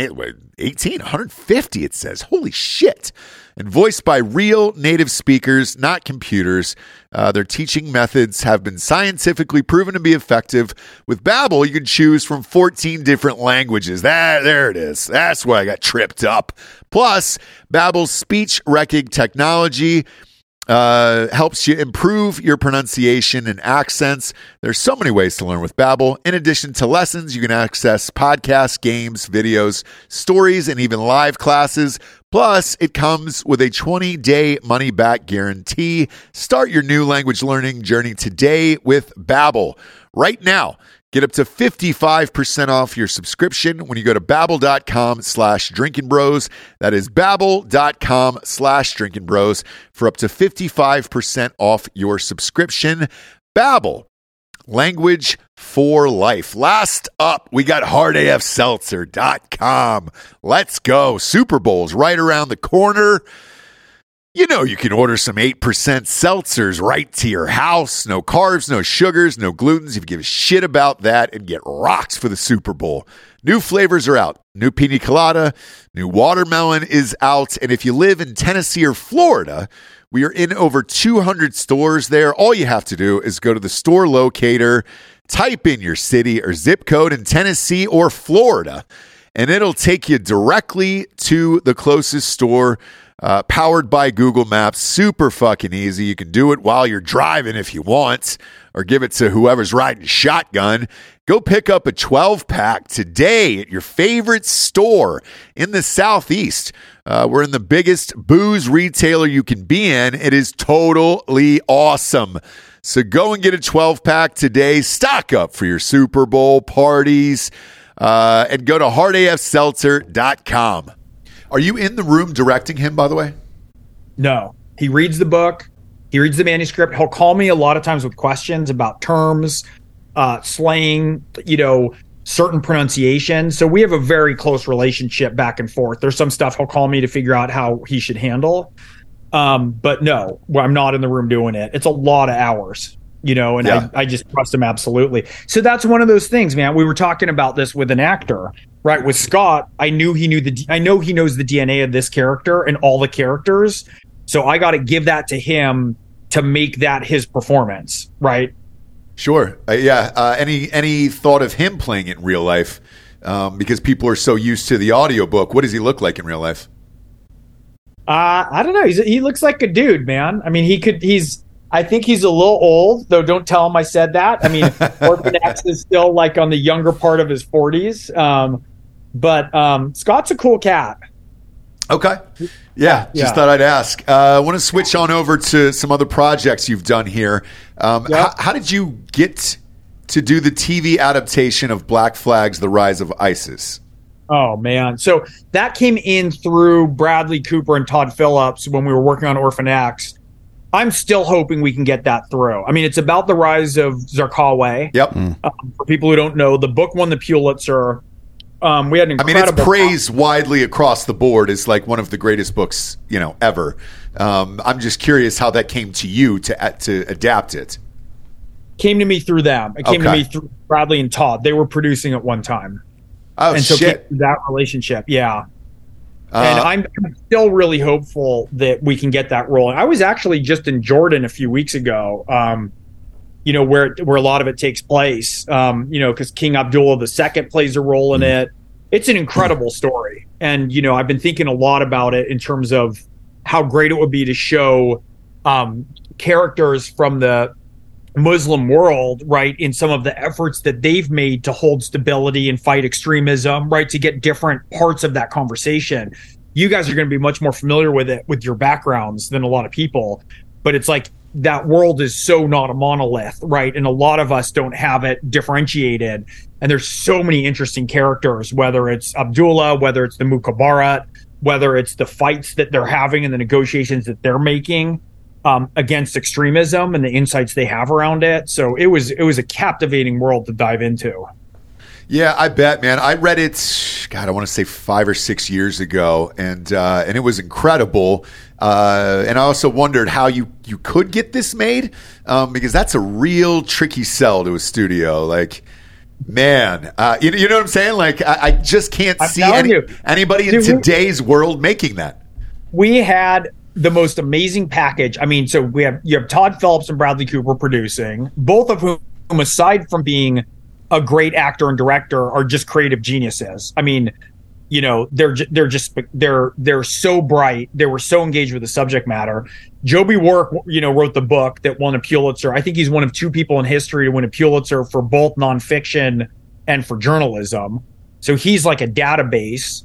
18, 150, it says. Holy shit and voiced by real native speakers, not computers. Uh, their teaching methods have been scientifically proven to be effective. With Babbel, you can choose from 14 different languages. That there it is. That's why I got tripped up. Plus, Babbel's speech recog technology uh, helps you improve your pronunciation and accents. There's so many ways to learn with Babbel. In addition to lessons, you can access podcasts, games, videos, stories, and even live classes. Plus, it comes with a 20-day money-back guarantee. Start your new language learning journey today with Babbel. Right now, Get up to 55% off your subscription when you go to babbel.com slash drinking bros. That is babbel.com slash drinking bros for up to 55% off your subscription. Babbel, language for life. Last up, we got hardafseltzer.com. Let's go. Super Bowl's right around the corner. You know, you can order some 8% seltzers right to your house. No carbs, no sugars, no glutens. If you give a shit about that and get rocks for the Super Bowl. New flavors are out. New pina colada, new watermelon is out. And if you live in Tennessee or Florida, we are in over 200 stores there. All you have to do is go to the store locator, type in your city or zip code in Tennessee or Florida, and it'll take you directly to the closest store Uh, powered by Google Maps, super fucking easy. You can do it while you're driving if you want, or give it to whoever's riding shotgun. Go pick up a 12 pack today at your favorite store in the Southeast. Uh, we're in the biggest booze retailer you can be in. It is totally awesome. So go and get a 12 pack today. Stock up for your Super Bowl parties uh, and go to hardafseltzer.com. Are you in the room directing him, by the way? No, he reads the book. He reads the manuscript. He'll call me a lot of times with questions about terms, uh, slang, you know, certain pronunciation. So we have a very close relationship back and forth. There's some stuff he'll call me to figure out how he should handle. Um, but no, I'm not in the room doing it. It's a lot of hours, you know, and Yeah. I, I just trust him absolutely. So that's one of those things, man. We were talking about this with an actor, right? With Scott, I knew he knew the, I know he knows the DNA of this character and all the characters. So I got to give that to him to make that his performance, right? Sure. Uh, yeah. Uh, any any thought of him playing it in real life? Um, because people are so used to the audiobook. What does he look like in real life? Uh, I don't know. He's, he looks like a dude, man. I mean, he could. He's. I think he's a little old, though. Don't tell him I said that. I mean, Orphan X is still like on the younger part of his forties. Um, but um, Scott's a cool cat. Okay. Yeah, just Yeah. thought I'd ask. Uh, I want to switch on over to some other projects you've done here. Um, Yeah. how, how did you get to do the TV adaptation of Black Flags: The Rise of ISIS? Oh man! So that came in through Bradley Cooper and Todd Phillips when we were working on Orphan X. I'm still hoping we can get that through. I mean, it's about the rise of Zarqawi. Yep. Um, for people who don't know, the book won the Pulitzer. Um, we had an I mean, incredible. it's praised widely across the board as like one of the greatest books you know ever. Um, I'm just curious how that came to you to to adapt it. came to me through them. It came to me through Bradley and Todd. They were producing at one time, Oh and so came shit! that relationship. Yeah, Uh, and I'm I'm still really hopeful that we can get that rolling. I was actually just in Jordan a few weeks ago. Um, you know where where a lot of it takes place. Um, you know because King Abdullah II plays a role in it. It's an incredible story, and you know I've been thinking a lot about it in terms of how great it would be to show um, characters from the Muslim world, right, in some of the efforts that they've made to hold stability and fight extremism, right, to get different parts of that conversation. You guys are going to be much more familiar with it with your backgrounds than a lot of people, but it's like that world is so not a monolith, right? And a lot of us don't have it differentiated. And there's so many interesting characters, whether it's Abdullah, whether it's the Mukhabarat, whether it's the fights that they're having and the negotiations that they're making um, against extremism and the insights they have around it. So it was it was a captivating world to dive into. Yeah, I bet, man. I read it. God, I want to say five or six years ago, and uh, and it was incredible. Uh, and I also wondered how you you could get this made um, because that's a real tricky sell to a studio. Like, man, uh, you, you know what I'm saying? Like, I, I just can't I'm see any, anybody in Dude, we- today's world making that. We had the most amazing package. I mean, so we have you have Todd Phillips and Bradley Cooper producing, both of whom, aside from being a great actor and director, are just creative geniuses. I mean, you know, they're they're just they're they're so bright. They were so engaged with the subject matter. Joby Warrick, you know, wrote the book that won a Pulitzer. I think he's one of two people in history to win a Pulitzer for both nonfiction and for journalism. So he's like a database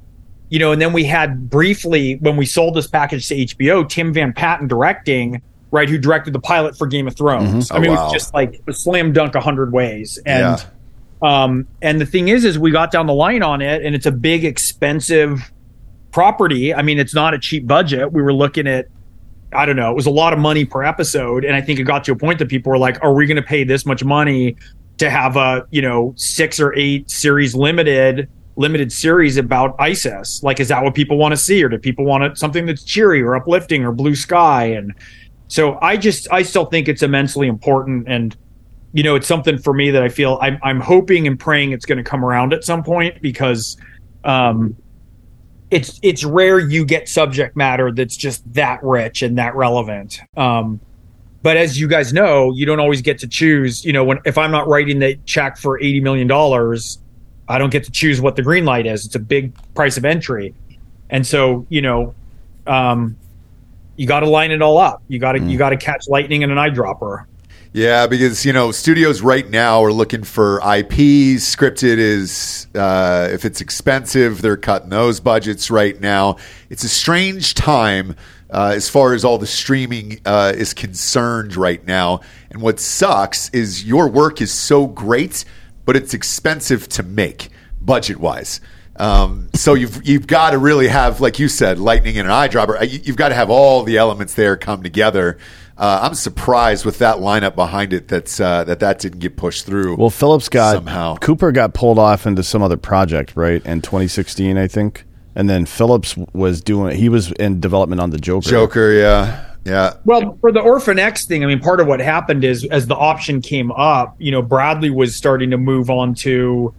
you know, and then we had briefly when we sold this package to HBO, Tim Van Patten directing, right, who directed the pilot for Game of Thrones. I Oh, mean, it was just like a slam dunk a hundred ways. And Yeah. um, and the thing is, is we got down the line on it, and it's a big, expensive property. I mean, it's not a cheap budget. We were looking at I don't know, it was a lot of money per episode. And I think it got to a point that people were like, are we going to pay this much money to have a, you know, six or eight series limited, limited series about ISIS? Like, is that what people want to see? Or do people want it, something that's cheery or uplifting or blue sky? And so I just, I still think it's immensely important. And, you know, it's something for me that I feel I'm, I'm hoping and praying it's going to come around at some point because, um, it's it's rare you get subject matter that's just that rich and that relevant. Um, but as you guys know, you don't always get to choose. You know, when if I'm not writing the check for eighty million dollars, I don't get to choose what the green light is. It's a big price of entry, and so you know, um, you got to line it all up. You got to you got to catch lightning in an eyedropper. Yeah, because you know studios right now are looking for IPs. Scripted is uh, if it's expensive, they're cutting those budgets right now. It's a strange time uh, as far as all the streaming uh, is concerned right now. And what sucks is your work is so great, but it's expensive to make budget wise. Um, so you've you've got to really have, like you said, lightning in an eyedropper. Uh, you- You've got to have all the elements there come together. Uh, I'm surprised with that lineup behind it that's uh, that that didn't get pushed through. Well, Phillips got Somehow. Cooper got pulled off into some other project, right? In 2016, I think. And then Phillips was doing he was in development on the Joker. Joker, yeah, yeah, Well, for the Orphan X thing, I mean, part of what happened is as the option came up, you know, Bradley was starting to move on to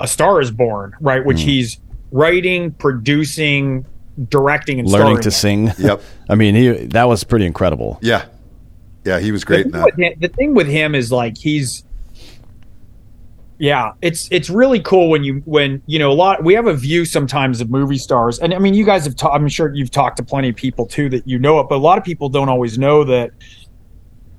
A Star is Born, right? Which hmm. he's writing, producing, directing, and learning to in. sing. Yep. I mean, he that was pretty incredible. yeah, yeah. He was great the, that. thing with him, the thing with him is like he's yeah it's it's really cool when you when you know a lot we have a view sometimes of movie stars and i mean you guys have ta- i'm sure you've talked to plenty of people too that you know it but a lot of people don't always know that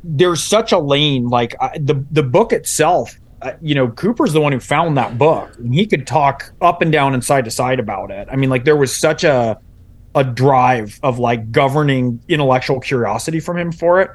there's such a lane like I, the the book itself uh, you know cooper's the one who found that book and he could talk up and down and side to side about it. I mean like there was such a a drive of like governing intellectual curiosity from him for it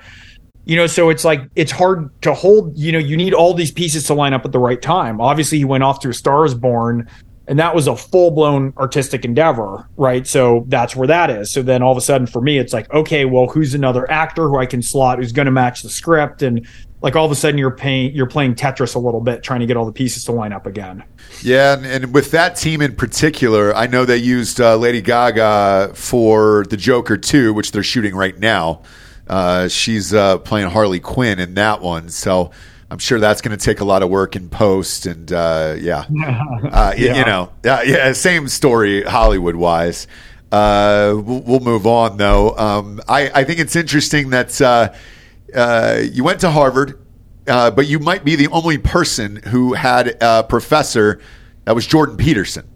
you know so it's like it's hard to hold you know you need all these pieces to line up at the right time. Obviously he went off to a star born and that was a full-blown artistic endeavor right? So that's where that is. So then all of a sudden for me it's like okay well who's another actor who i can slot who's going to match the script? And like all of a sudden you're paying you're playing tetris a little bit trying to get all the pieces to line up again. Yeah, and, and with that team in particular, I know they used uh, Lady Gaga for the Joker 2, which they're shooting right now. Uh, she's uh, playing Harley Quinn in that one, so I'm sure that's going to take a lot of work in post. And uh, yeah, uh, y- you know, uh, yeah, same story Hollywood wise. Uh, we'll, we'll move on though. Um, I, I think it's interesting that uh, uh, you went to Harvard, uh, but you might be the only person who had a professor that was Jordan Peterson.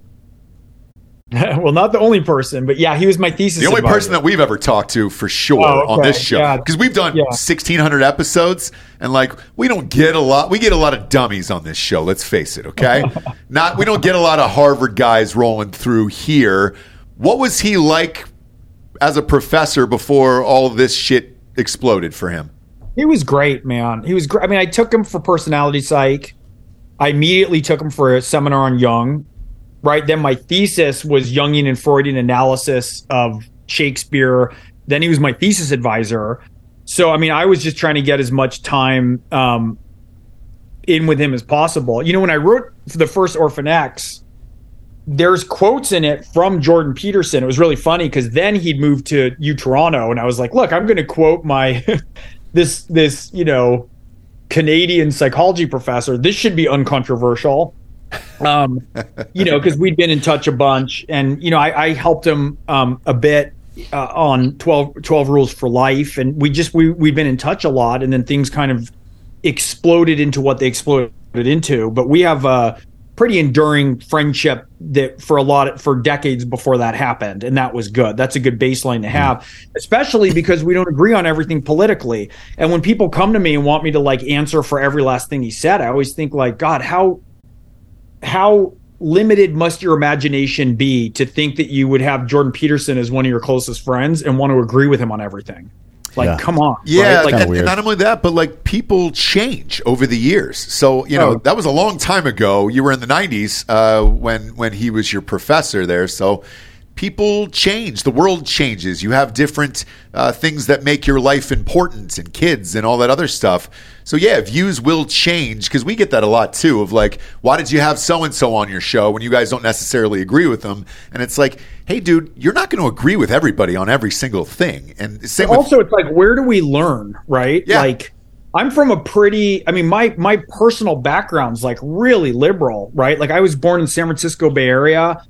well not the only person but yeah he was my thesis The only advisor. person that we've ever talked to for sure Oh, on this show. Yeah. Because we've done Yeah. 1,600 episodes, and like, we don't get a lot. We get a lot of dummies on this show, let's face it, okay? Not We don't get a lot of Harvard guys rolling through here. What was he like as a professor before all of this shit exploded for him? He was great, man. He was great. I mean, I took him for personality psych. I immediately took him for a seminar on Jung. Right then, my thesis was Jungian and Freudian analysis of Shakespeare. Then he was my thesis advisor. So, I mean, I was just trying to get as much time um, in with him as possible. You know, when I wrote the first Orphan X, there's quotes in it from Jordan Peterson. It was really funny because then he'd moved to U Toronto, and I was like, "Look, I'm going to quote my this this you know Canadian psychology professor. This should be uncontroversial." Um, you know, because we'd been in touch a bunch, and you know, I, I helped him um, a bit uh, on 12, 12 rules for life, and we just we we'd been in touch a lot, and then things kind of exploded into what they exploded into. But we have a pretty enduring friendship that for a lot of, for decades before that happened, and that was good. That's a good baseline to have, especially because we don't agree on everything politically. And when people come to me and want me to like answer for every last thing he said, I always think like, God, how how limited must your imagination be to think that you would have Jordan Peterson as one of your closest friends and want to agree with him on everything? Like, Yeah. come on. Yeah, right? Like, and, and not only that, but like people change over the years. So you know Oh. that was a long time ago. You were in the '90s uh, when when he was your professor there. So people change. The world changes. You have different uh, things that make your life important, and kids, and all that other stuff. So yeah, views will change because we get that a lot too. Of like, why did you have so and so on your show when you guys don't necessarily agree with them? And it's like, hey, dude, you're not going to agree with everybody on every single thing. And same also it's like where do we learn right Yeah. like i'm from a pretty i mean my my personal background's like really liberal right like i was born in san francisco bay area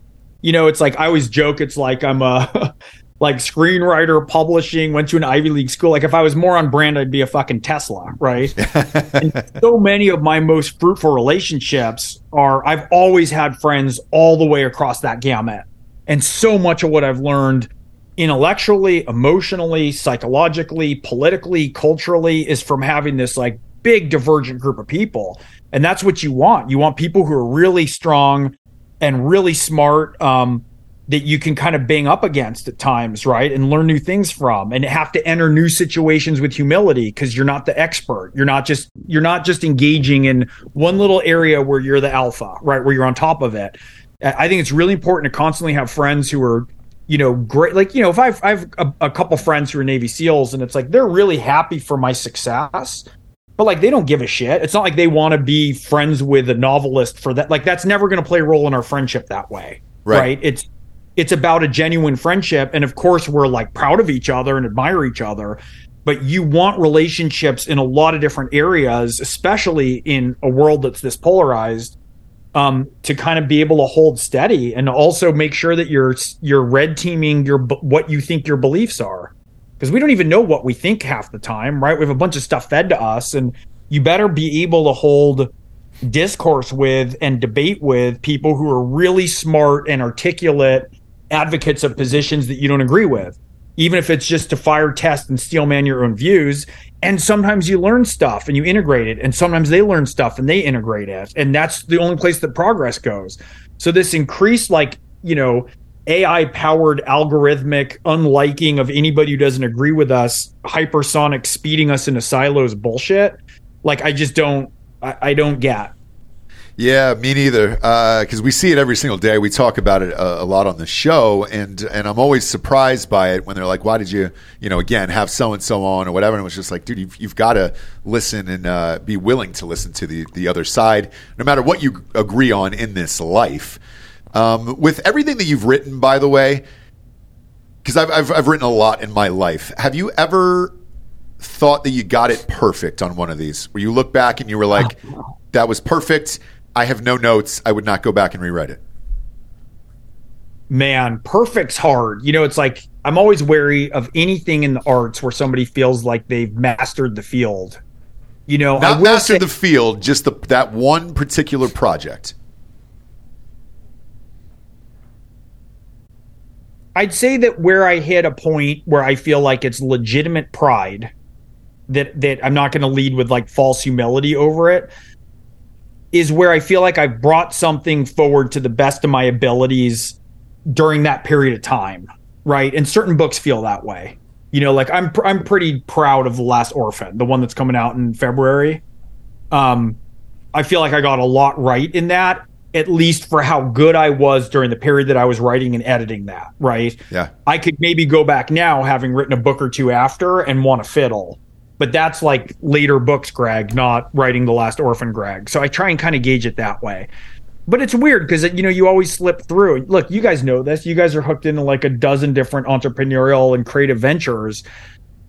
you know it's like i always joke it's like i'm a like screenwriter publishing went to an ivy league school like if i was more on brand i'd be a fucking tesla right and so many of my most fruitful relationships are I've always had friends all the way across that gamut. And so much of what I've learned intellectually, emotionally, psychologically, politically, culturally is from having this like big divergent group of people. And that's what you want. You want people who are really strong and really smart um, that you can kind of bang up against at times, right? And learn new things from and have to enter new situations with humility because you're not the expert. You're not just you're not just engaging in one little area where you're the alpha, right? Where you're on top of it. I think it's really important to constantly have friends who are you know, great. Like, you know, if I've, I've a, a couple friends who are Navy SEALs and it's like they're really happy for my success, but like they don't give a shit. It's not like they want to be friends with a novelist for that. Like, that's never going to play a role in our friendship that way. Right. right? It's, it's about a genuine friendship. And of course, we're like proud of each other and admire each other. But you want relationships in a lot of different areas, especially in a world that's this polarized um, to kind of be able to hold steady and also make sure that you're you're red teaming your what you think your beliefs are because we don't even know what we think half the time right? We have a bunch of stuff fed to us and you better be able to hold discourse with and debate with people who are really smart and articulate advocates of positions that you don't agree with even if it's just to fire test and steel man your own views. And sometimes you learn stuff and you integrate it and sometimes they learn stuff and they integrate it. And that's the only place that progress goes. So this increased like you know ai powered algorithmic unliking of anybody who doesn't agree with us hypersonic speeding us into silos bullshit like i just don't i, I don't get Yeah, me neither. Because we see it every single day. We talk about it a, a lot on the show, and and I'm always surprised by it when they're like, "Why did you, you know, again have so and so on or whatever?" And it was just like, dude, you've, you've got to listen and uh, be willing to listen to the the other side, no matter what you agree on in this life. Um, with everything that you've written, by the way, because I've, I've I've written a lot in my life. Have you ever thought that you got it perfect on one of these, where you look back and you were like, "That was perfect." I have no notes. I would not go back and rewrite it. man, perfect's hard. You know, it's like I'm always wary of anything in the arts where somebody feels like they've mastered the field. You know, Not will master say- the field, just the, that one particular project. I'd say that where I hit a point where I feel like it's legitimate pride that that I'm not going to lead with like false humility over it is where I feel like I've brought something forward to the best of my abilities during that period of time, right? And certain books feel that way. You know, like I'm pr- I'm pretty proud of The Last Orphan, the one that's coming out in February. Um I feel like I got a lot right in that, at least for how good I was during the period that I was writing and editing that, right? Yeah. I could maybe go back now, having written a book or two after, and want to fiddle. But that's like later books, Gregg, not writing The Last Orphan, Gregg. So I try and kind of gauge it that way. But it's weird because you know you always slip through. Look, you guys know this. You guys are hooked into like a dozen different entrepreneurial and creative ventures,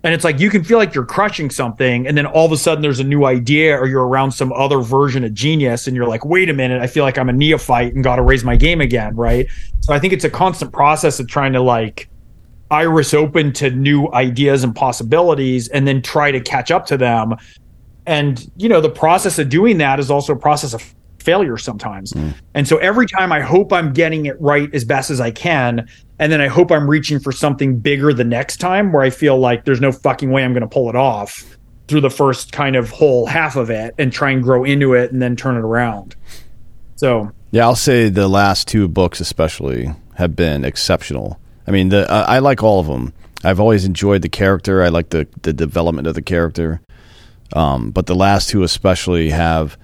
and it's like you can feel like you're crushing something, and then all of a sudden there's a new idea, or you're around some other version of genius, and you're like, wait a minute, I feel like I'm a neophyte and got to raise my game again, right? So I think it's a constant process of trying to like iris open to new ideas and possibilities, and then try to catch up to them. And you know, the process of doing that is also a process of failure sometimes. Mm. And so every time I hope I'm getting it right as best as I can, and then I hope I'm reaching for something bigger the next time where I feel like there's no fucking way I'm going to pull it off through the first kind of whole half of it and try and grow into it and then turn it around. So, Yeah, I'll say the last two books especially have been exceptional. I mean, the I I like all of them. I've always enjoyed the character. I like the the development of the character. Um, but the last two especially have.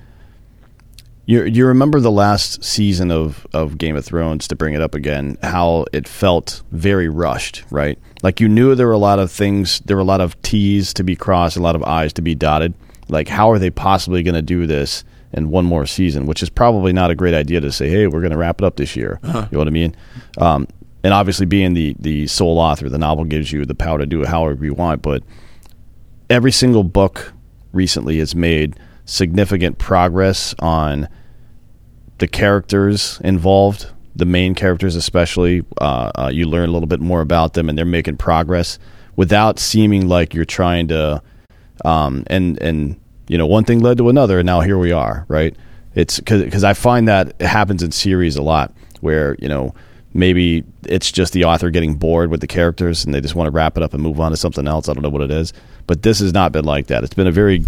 You you remember the last season of of Game of Thrones to bring it up again? How it felt very rushed, right? Like you knew there were a lot of things, there were a lot of T's to be crossed, a lot of I's to be dotted. Like how are they possibly going to do this? in one more season, which is probably not a great idea to say, "Hey, we're going to wrap it up this year." You know what I mean? Um, and obviously, being the the sole author, the novel gives you the power to do it however you want. But every single book recently has made significant progress on the characters involved, the main characters especially. Uh, uh, you learn a little bit more about them, and they're making progress without seeming like you're trying to. Um, and and you know, one thing led to another, and now here we are, right? It's because I find that it happens in series a lot, where you know maybe it's just the author getting bored with the characters and they just want to wrap it up and move on to something else. I don't know what it is, but this has not been like that. It's been a very,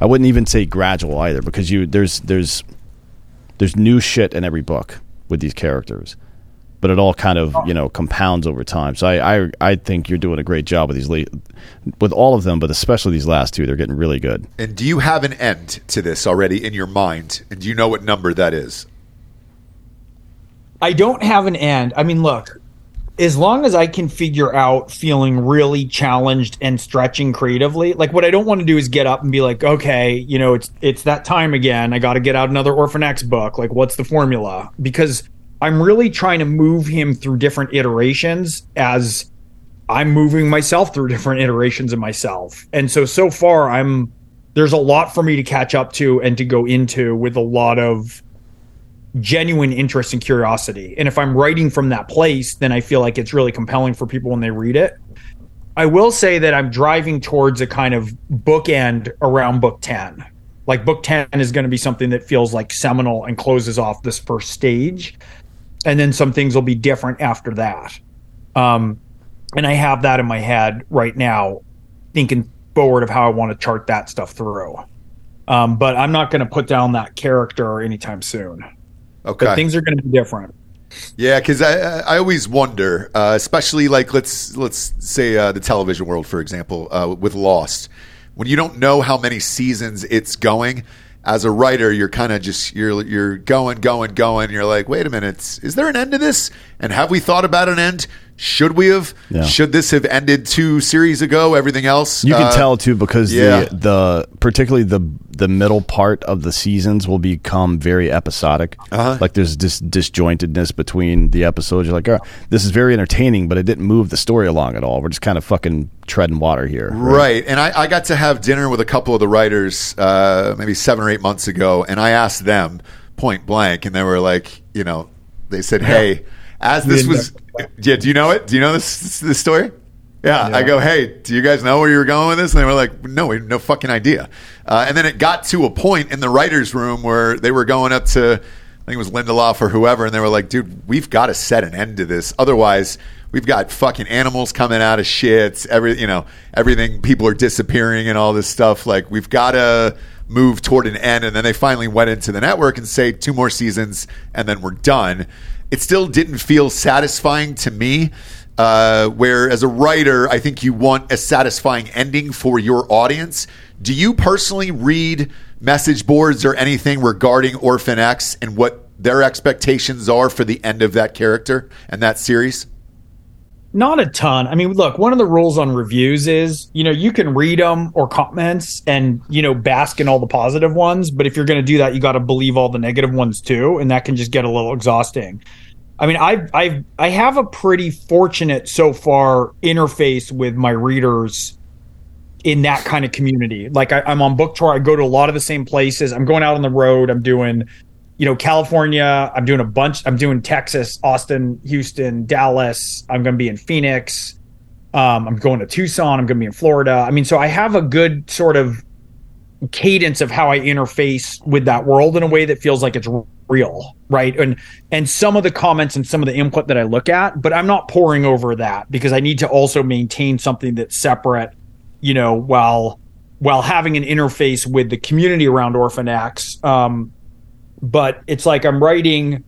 I wouldn't even say gradual either, because you there's there's there's new shit in every book with these characters, but it all kind of you know compounds over time. So I I, I think you're doing a great job with these late, with all of them, but especially these last two. They're getting really good. And do you have an end to this already in your mind? And do you know what number that is? I don't have an end. I mean, look, as long as I can figure out feeling really challenged and stretching creatively, like what I don't want to do is get up and be like, okay, you know, it's it's that time again. I got to get out another Orphan X book. Like, what's the formula? Because I'm really trying to move him through different iterations as I'm moving myself through different iterations of myself. And so so far I'm there's a lot for me to catch up to and to go into with a lot of genuine interest and curiosity. And if I'm writing from that place, then I feel like it's really compelling for people when they read it. I will say that I'm driving towards a kind of bookend around book 10. Like book 10 is going to be something that feels like seminal and closes off this first stage. And then some things will be different after that. Um, and I have that in my head right now, thinking forward of how I want to chart that stuff through. Um, but I'm not going to put down that character anytime soon. Okay. But things are going to be different. Yeah, because I I always wonder, uh, especially like let's let's say uh, the television world, for example, uh, with Lost, when you don't know how many seasons it's going. As a writer, you're kind of just you're you're going, going, going. You're like, wait a minute, is there an end to this? And have we thought about an end? Should we have? Yeah. Should this have ended two series ago? Everything else, You can uh, tell too because yeah. the the particularly the the middle part of the seasons will become very episodic. Uh-huh. Like there's this disjointedness between the episodes. You're like, oh, this is very entertaining, but it didn't move the story along at all. We're just kind of fucking treading water here. Right. And I, I got to have dinner with a couple of the writers uh, maybe seven or eight months ago, and I asked them point blank, and they were like, you know, they said, hey, as this was. Yeah, do you know it? Do you know this, this story? Yeah, I go, hey, do you guys know where you were going with this? And they were like, no, we have no fucking idea. Uh, and then it got to a point in the writers' room where they were going up to, I think it was Lindelof or whoever, and they were like, dude, we've got to set an end to this. Otherwise, we've got fucking animals coming out of shits, every, you know, everything, people are disappearing and all this stuff. Like, we've got to move toward an end. And then they finally went into the network and say, two more seasons, and then we're done. It still didn't feel satisfying to me. Uh, where as a writer, I think you want a satisfying ending for your audience. Do you personally read message boards or anything regarding Orphan X and what their expectations are for the end of that character and that series? Not a ton. I mean, look, one of the rules on reviews is, you know, you can read them or comments and, you know, bask in all the positive ones. But if you're going to do that, you got to believe all the negative ones too. And that can just get a little exhausting. I mean, I've, I've, I have a pretty fortunate so far interface with my readers in that kind of community. Like I, I'm on book tour. I go to a lot of the same places. I'm going out on the road. I'm doing, you know, California. I'm doing a bunch. I'm doing Texas, Austin, Houston, Dallas. I'm going to be in Phoenix. Um, I'm going to Tucson. I'm going to be in Florida. I mean, so I have a good sort of cadence of how I interface with that world in a way that feels like it's real, right? And and some of the comments and some of the input that I look at, but I'm not pouring over that because I need to also maintain something that's separate, you know, while while having an interface with the community around Orphan X. Um, but it's like I'm writing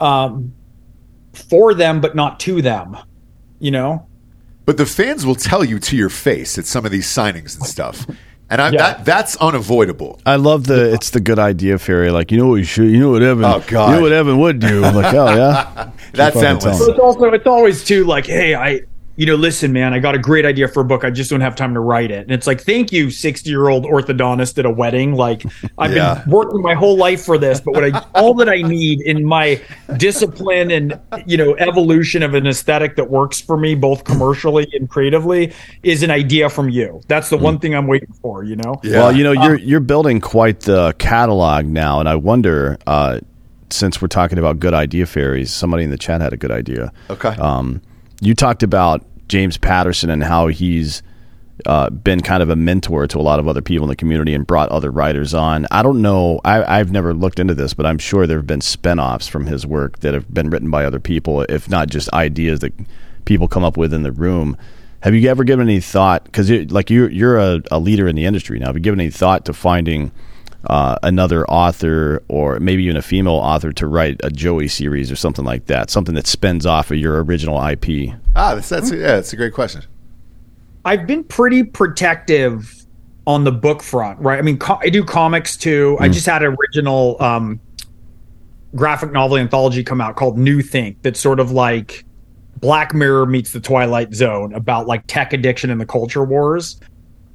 um, for them, but not to them, you know. But the fans will tell you to your face at some of these signings and stuff. And I, Yeah. that that's unavoidable. I love the it's the good idea fairy. Like you know what you should, you know what Evan, Oh, God. you know what Evan would do. I'm like oh yeah, That's fucking endless. So it's also it's always too like, hey, I you know, listen, man, I got a great idea for a book. I just don't have time to write it. And it's like, thank you, 60 year old orthodontist at a wedding. Like, I've Yeah. been working my whole life for this, but what I, all that I need in my discipline and, you know, evolution of an aesthetic that works for me, both commercially and creatively, is an idea from you. That's the one thing I'm waiting for, you know? Yeah. Well, you know, you're you're building quite the catalog now, and I wonder, uh, since we're talking about good idea fairies, somebody in the chat had a good idea. Okay. Um, you talked about James Patterson and how he's uh, been kind of a mentor to a lot of other people in the community and brought other writers on. I don't know. I, I've never looked into this, but I'm sure there have been spinoffs from his work that have been written by other people, if not just ideas that people come up with in the room. Have you ever given any thought? Because like you're you're a, a leader in the industry now. Have you given any thought to finding uh, another author or maybe even a female author to write a Joey series or something like that? Something that spins off of your original IP. Ah, that's, that's yeah, that's a great question. I've been pretty protective on the book front, right? I mean, co- I do comics too. I just had an original um, graphic novel anthology come out called New Think that's sort of like Black Mirror meets the Twilight Zone about like tech addiction and the culture wars.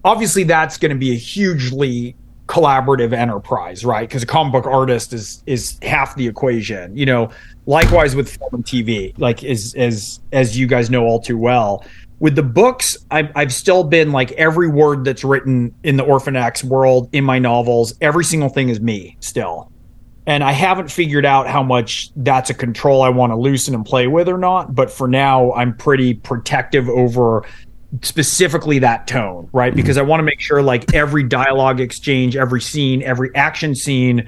Obviously, that's going to be a hugely collaborative enterprise, right? Because a comic book artist is is half the equation. You know, likewise with film and TV, like as as as you guys know all too well. With the books, I've, I've still been like every word that's written in the Orphan X world in my novels, every single thing is me still. And I haven't figured out how much that's a control I want to loosen and play with or not. But for now, I'm pretty protective over specifically that tone, right? Because I want to make sure like every dialogue exchange, every scene, every action scene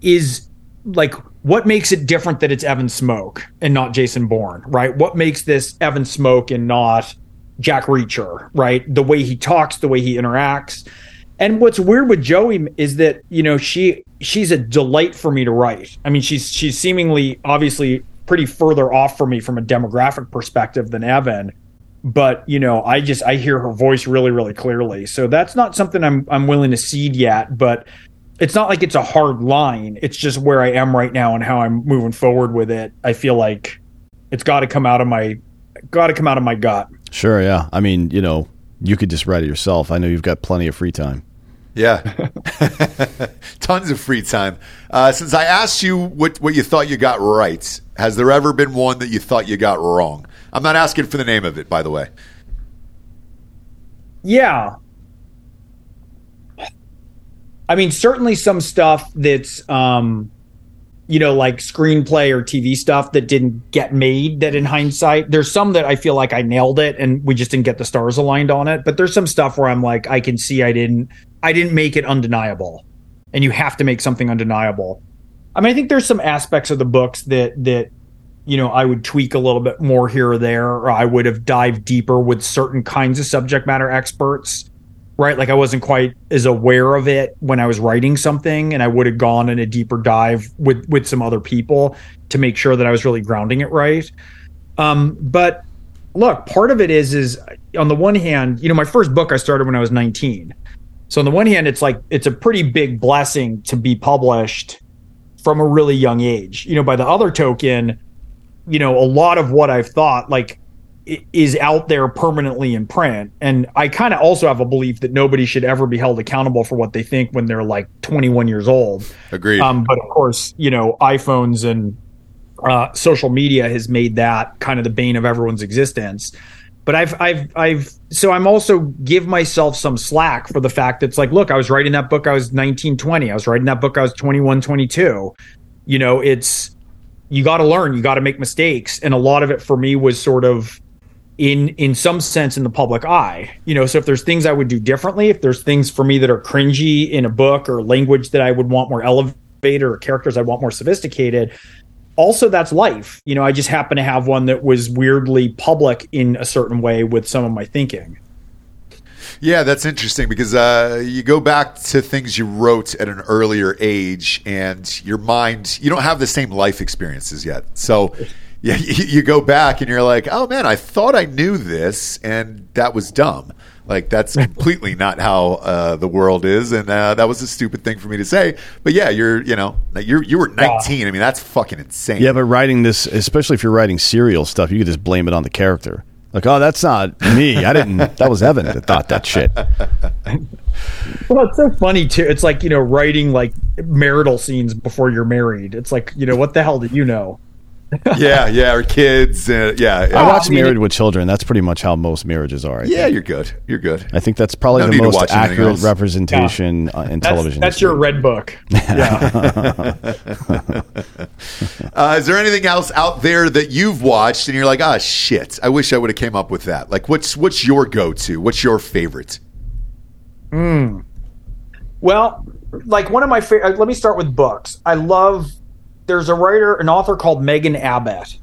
is like what makes it different that it's Evan Smoak and not Jason Bourne, right? What makes this Evan Smoak and not Jack Reacher, right? The way he talks, the way he interacts. And what's weird with Joey is that, you know, she she's a delight for me to write. I mean, she's she's seemingly obviously pretty further off for me from a demographic perspective than Evan but you know i just i hear her voice really really clearly so that's not something i'm i'm willing to cede yet but it's not like it's a hard line it's just where i am right now and how i'm moving forward with it i feel like it's got to come out of my got to come out of my gut Sure, yeah. I mean, you know, you could just write it yourself. I know you've got plenty of free time. Yeah, tons of free time. Uh, since I asked you what what you thought you got right, has there ever been one that you thought you got wrong? I'm not asking for the name of it, by the way. yeah. I mean certainly some stuff that's um you know like screenplay or tv stuff that didn't get made that in hindsight. There's some that i feel like i nailed it and we just didn't get the stars aligned on it. But there's some stuff where i'm like i can see i didn't i didn't make it undeniable. And you have to make something undeniable. I mean i think there's some aspects of the books that that you know i would tweak a little bit more here or there or i would have dived deeper with certain kinds of subject matter experts right? Like i wasn't quite as aware of it when i was writing something and i would have gone in a deeper dive with with some other people to make sure that i was really grounding it right. Um but look part of it is is on the one hand you know my first book i started when i was 19 so on the one hand it's like it's a pretty big blessing to be published from a really young age. You know by the other token you know a lot of what i've thought like is out there permanently in print and i kind of also have a belief that nobody should ever be held accountable for what they think when they're like 21 years old Agreed. um, but of course you know iphones and uh, social media has made that kind of the bane of everyone's existence but I've, I've, I've, so I'm also give myself some slack for the fact that it's like, look, I was writing that book, I was 19, 20. I was writing that book, I was 21, 22. You know, it's, you got to learn, you got to make mistakes. And a lot of it for me was sort of in, in some sense in the public eye, you know, so if there's things I would do differently, if there's things for me that are cringy in a book or language that I would want more elevated or characters I want more sophisticated, also that's life. You know i just happen to have one that was weirdly public in a certain way with some of my thinking Yeah, that's interesting because uh, you go back to things you wrote at an earlier age, and your mind, you don't have the same life experiences yet. So yeah, you, you go back and you're like, oh man, I thought I knew this, and that was dumb. Like that's completely not how uh, the world is, and uh, that was a stupid thing for me to say. But yeah, you're, you know, you're you were 19. I mean, that's fucking insane. Yeah, but writing this, especially if you're writing serial stuff, you could just blame it on the character. Like, oh, that's not me. I didn't. That was Evan that thought that shit. well it's so funny too it's like you know writing like marital scenes before you're married it's like you know what the hell do you know yeah, yeah, or kids. Uh, yeah, I yeah. watch I mean, Married with Children. That's pretty much how most marriages are. I yeah, think. you're good. You're good. I think that's probably No the most accurate representation uh, in That's, television. that's history. your red book. Yeah. Uh, is there anything else out there that you've watched and you're like, ah, shit, I wish I would have came up with that? Like, what's what's your go to? What's your favorite? Hmm. Well, like one of my favorite. Let me start with books. I love. There's a writer, an author called Megan Abbott,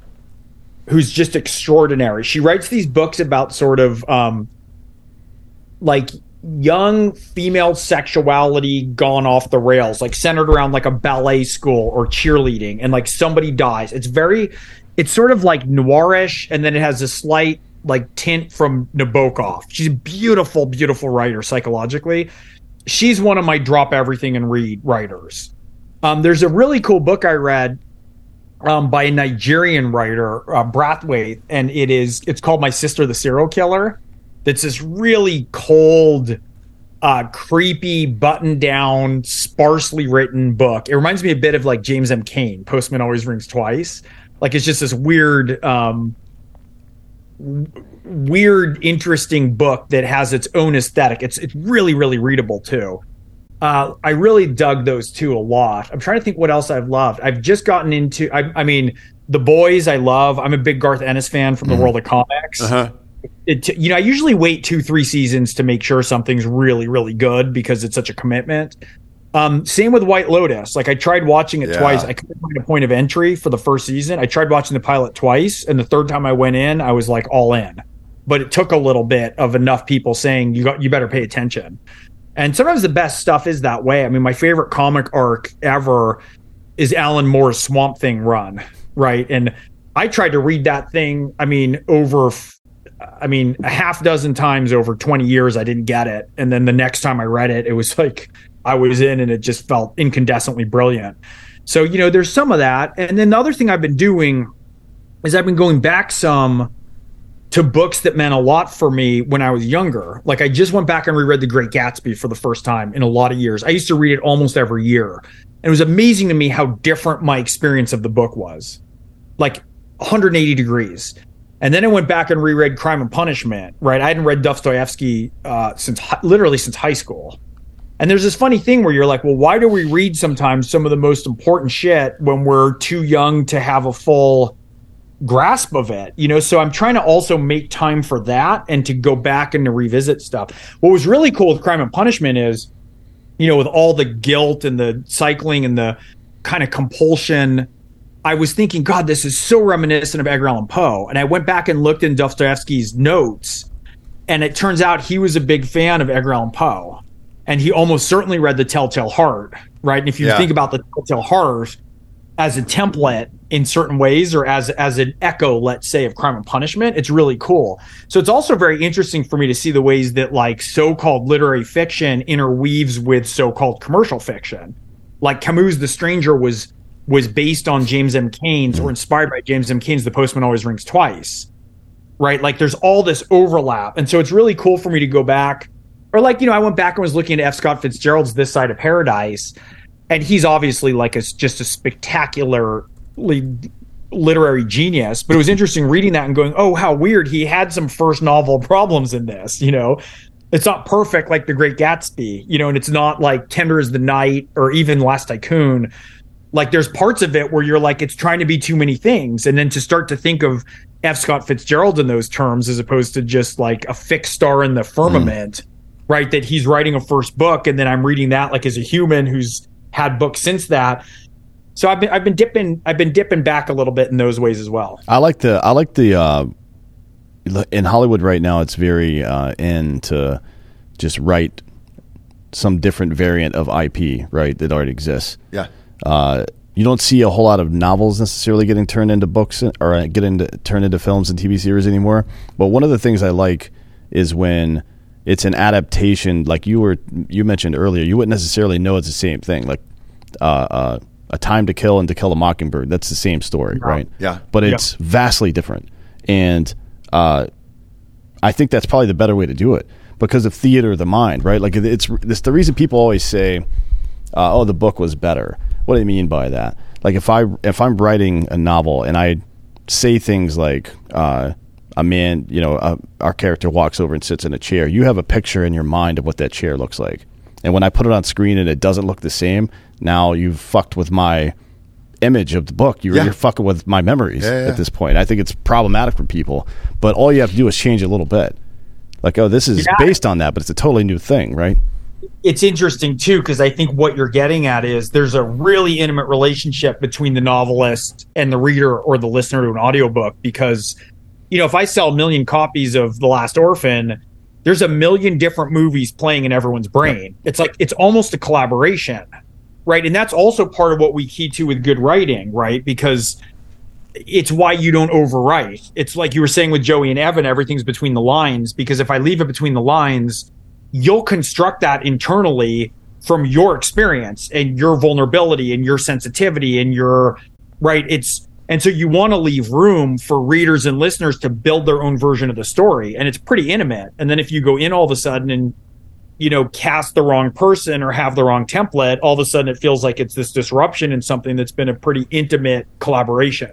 who's just extraordinary. She writes these books about sort of um, like young female sexuality gone off the rails, like centered around like a ballet school or cheerleading, and like somebody dies. It's very, it's sort of like noirish, and then it has a slight like tint from Nabokov. She's a beautiful, beautiful writer psychologically she's one of my drop everything and read writers. Um, there's a really cool book I read um, by a Nigerian writer, uh, Braithwaite, and it is it's called My Sister the Serial Killer. That's this really cold, uh, creepy, button down, sparsely written book. It reminds me a bit of like James M. Cain, Postman Always Rings Twice. Like it's just this weird, um, weird, interesting book that has its own aesthetic. It's it's really really readable too. Uh, I really dug those two a lot. I'm trying to think what else I've loved. I've just gotten into. I, I mean, the boys. I love. I'm a big Garth Ennis fan from the world of comics. Uh-huh. It, you know, I usually wait two three seasons to make sure something's really really good because it's such a commitment. Um, same with White Lotus. Like I tried watching it Yeah. twice. I couldn't find a point of entry for the first season. I tried watching the pilot twice, and the third time I went in, I was like all in. But it took a little bit of enough people saying you got you better pay attention. And sometimes the best stuff is that way. I mean, my favorite comic arc ever is Alan Moore's Swamp Thing run, right? And I tried to read that thing. I mean, over, I mean, a half dozen times over 20 years, I didn't get it. And then the next time I read it, it was like I was in and it just felt incandescently brilliant. So, you know, there's some of that. And then the other thing I've been doing is I've been going back some to books that meant a lot for me when I was younger. Like I just went back and reread The Great Gatsby for the first time in a lot of years. I used to read it almost every year. And it was amazing to me how different my experience of the book was. Like 180 degrees. And then I went back and reread Crime and Punishment, right? I hadn't read Dostoevsky uh, since literally since high school. And there's this funny thing where you're like, well, why do we read sometimes some of the most important shit when we're too young to have a full grasp of it you know so i'm trying to also make time for that and to go back and to revisit stuff. What was really cool with crime and punishment is you know with all the guilt and the cycling and the kind of compulsion i was thinking god this is so reminiscent of edgar allan poe. And i went back and looked in dostoevsky's notes and it turns out he was a big fan of edgar allan poe. And he almost certainly read the telltale heart right? And if you Yeah. think about the telltale heart as a template in certain ways or as as an echo let's say of crime and punishment it's really cool. So it's also very interesting for me to see the ways that like so-called literary fiction interweaves with so-called commercial fiction. Like camus the stranger was was based on james m. Cain's or inspired by james m. Cain's the postman always rings twice right? Like there's all this overlap. And so it's really cool for me to go back. Or like you know i went back and was looking at f. Scott fitzgerald's this side of paradise and he's obviously like a just a spectacularly literary genius but it was interesting reading that and going oh how weird. He had some first novel problems in this you know? It's not perfect like the great gatsby you know and it's not like tender as the night or even last tycoon. Like there's parts of it where you're like it's trying to be too many things and then to start to think of f. Scott fitzgerald in those terms as opposed to just like a fixed star in the firmament mm. right that he's writing a first book and then i'm reading that like as a human who's had books since that so i've been i've been dipping i've been dipping back a little bit in those ways as well I like the I like the uh, in Hollywood right now. It's very uh, in to just write some different variant of IP, right? That already exists. Yeah. Uh, you don't see a whole lot of novels necessarily getting turned into books or uh, getting to, turned into films and TV series anymore. But one of the things I like is when it's an adaptation. Like you were you mentioned earlier, you wouldn't necessarily know it's the same thing. Like uh, uh, a Time to Kill and To Kill a Mockingbird. That's the same story, right? Yeah. But it's vastly different, and uh, I think that's probably the better way to do it because of theater of the mind, right? Like it's it's the reason people always say, uh, "Oh, the book was better." What do they mean by that? Like if I if I'm writing a novel and I say things like uh, a man, you know, uh, our character walks over and sits in a chair, you have a picture in your mind of what that chair looks like. And when I put it on screen and it doesn't look the same, now you've fucked with my image of the book. You're, Yeah. you're fucking with my memories Yeah, yeah. at this point. I think it's problematic for people, but all you have to do is change it a little bit. Like, oh, this is Yeah. based on that, but it's a totally new thing, right? it's interesting too because I think what you're getting at is there's a really intimate relationship between the novelist and the reader or the listener to an audiobook because you know if I sell a million copies of The Last Orphan there's a million different movies playing in everyone's brain. It's like it's almost a collaboration right? And that's also part of what we key to with good writing right? Because it's why you don't overwrite. It's like you were saying with Joey and Evan everything's between the lines because if I leave it between the lines you'll construct that internally from your experience and your vulnerability and your sensitivity and your right? It's and so you want to leave room for readers and listeners to build their own version of the story and it's pretty intimate and then if you go in all of a sudden and you know cast the wrong person or have the wrong template all of a sudden it feels like it's this disruption in something that's been a pretty intimate collaboration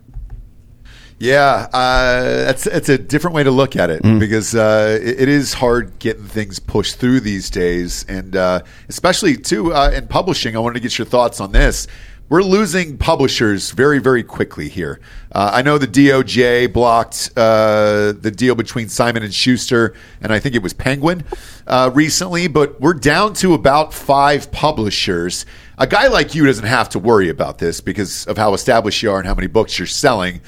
Yeah, uh, that's it's a different way to look at it because uh, it, it is hard getting things pushed through these days, and uh, especially too uh, in publishing. I wanted to get your thoughts on this. We're losing publishers very, very quickly here. Uh, I know the DOJ blocked uh, the deal between Simon and Schuster, and I think it was Penguin uh, recently, but we're down to about five publishers. A guy like you doesn't have to worry about this because of how established you are and how many books you're selling.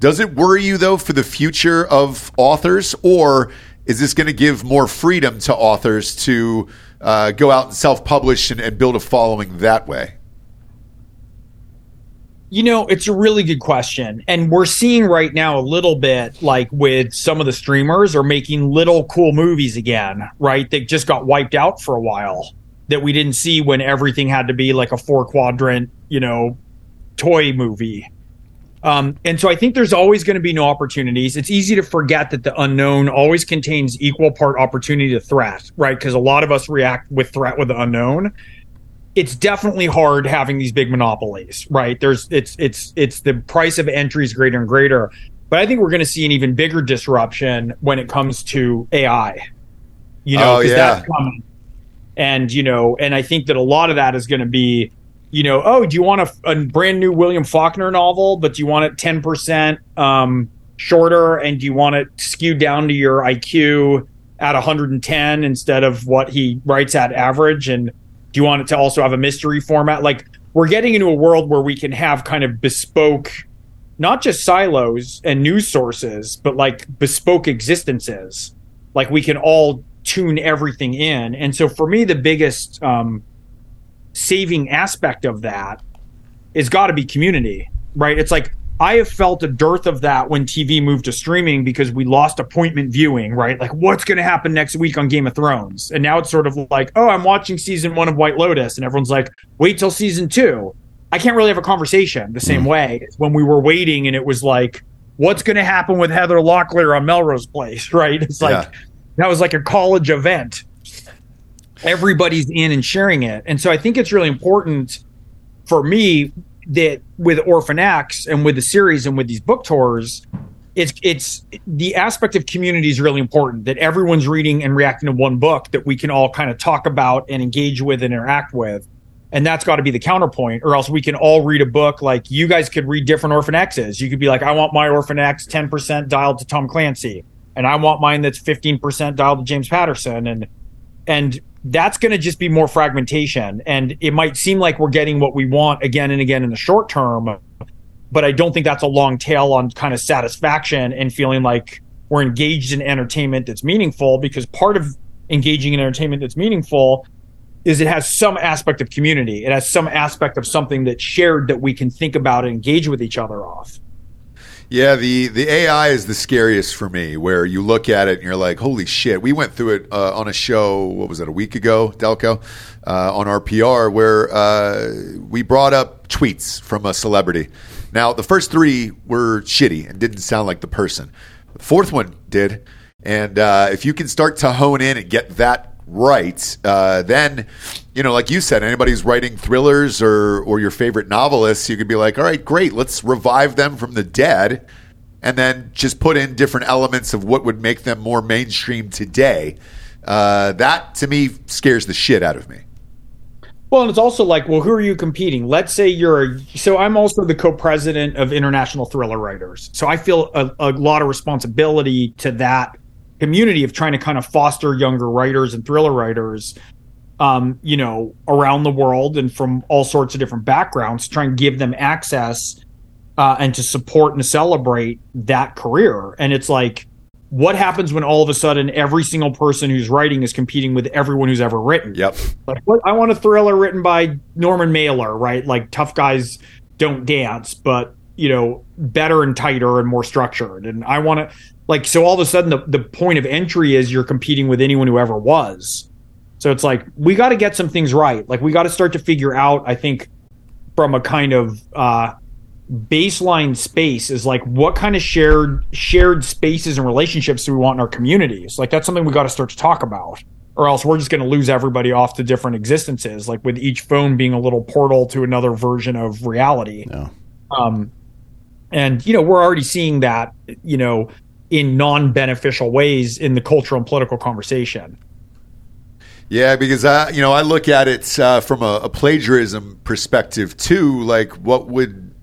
Does it worry you though for the future of authors, or is this going to give more freedom to authors to uh, go out and self-publish and, and build a following that way? You know, it's a really good question. And we're seeing right now a little bit like with some of the streamers are making little cool movies again, right? That just got wiped out for a while that we didn't see when everything had to be like a four quadrant, you know, toy movie. Um, and so I think there's always going to be no opportunities. It's easy to forget that the unknown always contains equal part opportunity to threat, right? Because a lot of us react with threat with the unknown it's definitely hard having these big monopolies, right? There's it's it's it's the price of entry is greater and greater. But I think we're going to see an even bigger disruption when it comes to AI. You know, Oh, yeah. that's coming. And you know, and I think that a lot of that is going to be, you know, oh, do you want a, a brand new William Faulkner novel, but do you want it ten percent um, shorter, and do you want it skewed down to your IQ at 110 instead of what he writes at average, and do you want it to also have a mystery format? Like we're getting into a world where we can have kind of bespoke, not just silos and news sources, but like bespoke existences. Like we can all tune everything in. And so for me, the biggest um, saving aspect of that is got to be community, right? It's like I have felt a dearth of that when TV moved to streaming because we lost appointment viewing, right? Like, what's going to happen next week on Game of Thrones? And now it's sort of like, oh, I'm watching season one of White Lotus. And everyone's like, wait till season two. I can't really have a conversation the same mm-hmm. way as when we were waiting and it was like, what's going to happen with Heather Locklear on Melrose Place, right? It's like, Yeah. that was like a college event. Everybody's in and sharing it. And so I think it's really important for me that with Orphan X and with the series and with these book tours, it's it's the aspect of community is really important. That everyone's reading and reacting to one book that we can all kind of talk about and engage with and interact with. And that's got to be the counterpoint, or else we can all read a book. Like you guys could read different Orphan X's. You could be like, I want my Orphan X 10% dialed to Tom Clancy, and I want mine that's 15% dialed to James Patterson. And and that's going to just be more fragmentation. And it might seem like we're getting what we want again and again in the short term but i don't think that's a long tail on kind of satisfaction and feeling like we're engaged in entertainment that's meaningful because part of engaging in entertainment that's meaningful is it has some aspect of community. It has some aspect of something that's shared that we can think about and engage with each other off Yeah, the the AI is the scariest for me. Where you look at it and you're like, "Holy shit!" We went through it uh, on a show. What was it? A week ago, Delco, uh, on our PR, where uh, we brought up tweets from a celebrity. Now, the first three were shitty and didn't sound like the person. The fourth one did, and uh, if you can start to hone in and get that right, uh, then you know, like you said, anybody who's writing thrillers or or your favorite novelists, you could be like, all right, great, let's revive them from the dead, and then just put in different elements of what would make them more mainstream today. Uh, that to me scares the shit out of me. Well, and it's also like, well, who are you competing? Let's say you're so I'm also the co-president of International Thriller Writers. So I feel a, a lot of responsibility to that community of trying to kind of foster younger writers and thriller writers um, you know, around the world and from all sorts of different backgrounds, try and give them access uh, and to support and celebrate that career. And it's like, what happens when all of a sudden every single person who's writing is competing with everyone who's ever written? Yep. Like, what, I want a thriller written by Norman Mailer, right? Like, tough guys don't dance, but you know, better and tighter and more structured. And I want to like so all of a sudden the, the point of entry is you're competing with anyone who ever was. So it's like we got to get some things right. Like we got to start to figure out. I think from a kind of uh, baseline space is like what kind of shared shared spaces and relationships do we want in our communities? Like that's something we got to start to talk about, or else we're just going to lose everybody off to different existences. Like with each phone being a little portal to another version of reality. No. Um, and you know we're already seeing that you know in non-beneficial ways in the cultural and political conversation. Yeah, because I, you know, I look at it uh, from a, a plagiarism perspective too. Like, what would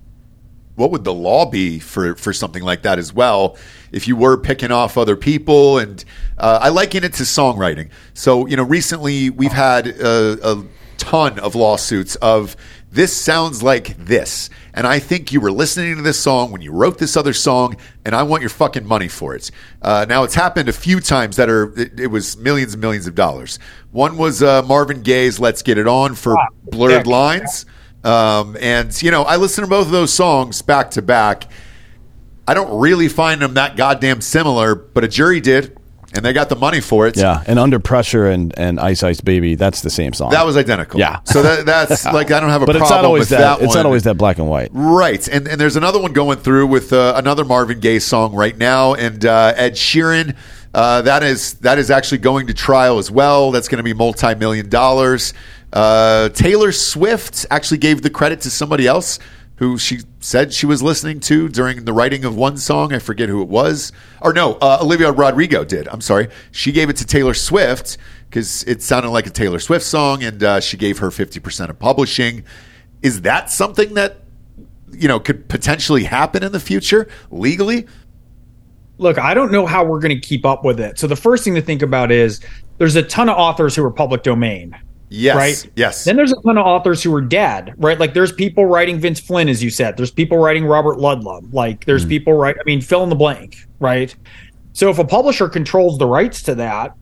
what would the law be for for something like that as well? If you were picking off other people, and uh, I liken it to songwriting. So, you know, recently we've had a, a ton of lawsuits of this sounds like this. And I think you were listening to this song when you wrote this other song, and I want your fucking money for it. Uh, now, it's happened a few times that are, it, it was millions and millions of dollars. One was uh, Marvin Gaye's Let's Get It On for Blurred Lines. Um, and, you know, I listened to both of those songs back to back. I don't really find them that goddamn similar, but a jury did and they got the money for it. Yeah, and Under Pressure and, and Ice Ice Baby, that's the same song. That was identical. Yeah. So that, that's like I don't have a but problem it's not always with that. that. it's not always that black and white. Right, and and there's another one going through with uh, another Marvin Gaye song right now, and uh, Ed Sheeran. Uh, that is that is actually going to trial as well. That's going to be multi million dollars. Uh, Taylor Swift actually gave the credit to somebody else who she said she was listening to during the writing of one song. I forget who it was. Or no, uh, Olivia Rodrigo did. I'm sorry. She gave it to Taylor Swift because it sounded like a Taylor Swift song, and uh, she gave her 50% of publishing. Is that something that you know could potentially happen in the future legally? look, I don't know how we're going to keep up with it. So the first thing to think about is there's a ton of authors who are public domain. Yes. Right? Yes. Then there's a ton of authors who are dead, right? Like there's people writing Vince Flynn, as you said. There's people writing Robert Ludlum. Like there's mm-hmm. people write. I mean, fill in the blank, right? So if a publisher controls the rights to that,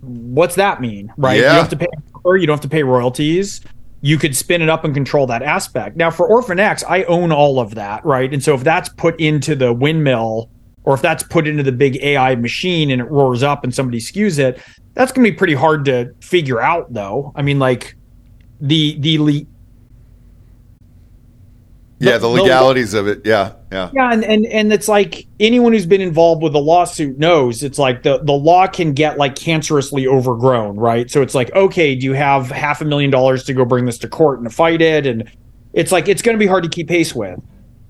what's that mean, right? You Yeah. don't have to pay. Or you don't have to pay royalties. You could spin it up and control that aspect. Now for Orphan X, I own all of that, right? And so if that's put into the windmill or if that's put into the big AI machine and it roars up and somebody skews it, that's going to be pretty hard to figure out, though. I mean, like the the le- yeah, the- the the- legalities of it. Yeah. Yeah. yeah, and, and and it's like anyone who's been involved with a lawsuit knows it's like the the law can get like cancerously overgrown, right? So it's like, okay, do you have half a million dollars to go bring this to court and fight it? And it's like it's going to be hard to keep pace with.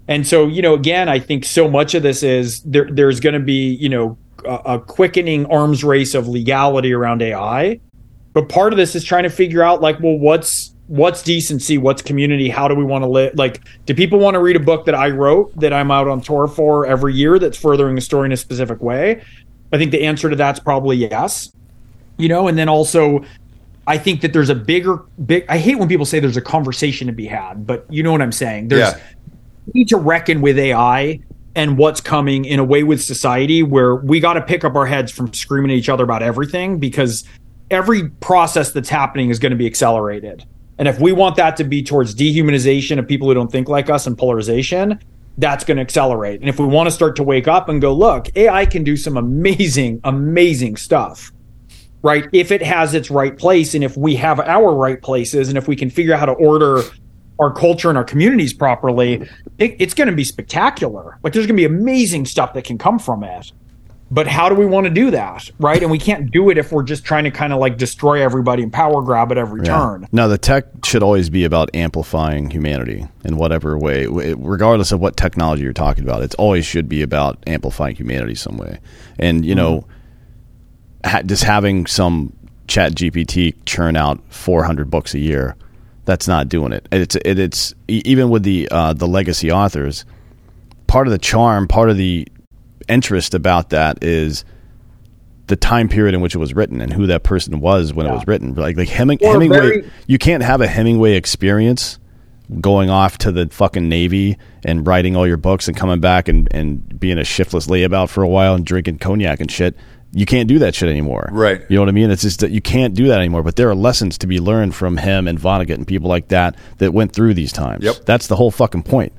And so, you know, again, I think so much of this is there. There's going to be, you know, a, quickening arms race of legality around AI, but part of this is trying to figure out, like, well, what's what's decency, what's community, how do we want to live? Like, do people want to read a book that I wrote that I'm out on tour for every year that's furthering a story in a specific way? I think the answer to that's probably yes. You know, and then also I think that there's a bigger big I hate when people say there's a conversation to be had, but you know what I'm saying. There's Yeah. we need to reckon with AI and what's coming in a way with society where we got to pick up our heads from screaming at each other about everything because every process that's happening is going to be accelerated. And if we want that to be towards dehumanization of people who don't think like us and polarization, that's going to accelerate. And if we want to start to wake up and go, look, AI can do some amazing, amazing stuff right? If it has its right place and if we have our right places and if we can figure out how to order our culture and our communities properly, it, it's going to be spectacular. Like there's going to be amazing stuff that can come from it. But how do we want to do that, right? And we can't do it if we're just trying to kind of like destroy everybody and power grab at every turn. No, the tech should always be about amplifying humanity in whatever way, regardless of what technology you're talking about. It always should be about amplifying humanity some way. And you know, ha- just having some Chat GPT churn out 400 books a year, that's not doing it. It's it, it's even with the uh, the legacy authors. Part of the charm, part of the interest about that is the time period in which it was written and who that person was when it was written. Like like Heming- Hemingway, very- you can't have a Hemingway experience going off to the fucking Navy and writing all your books and coming back and, and being a shiftless layabout for a while and drinking cognac and shit. You can't do that shit anymore. Right. You know what I mean? It's just that you can't do that anymore. But there are lessons to be learned from him and Vonnegut and people like that that went through these times. Yep. That's the whole fucking point.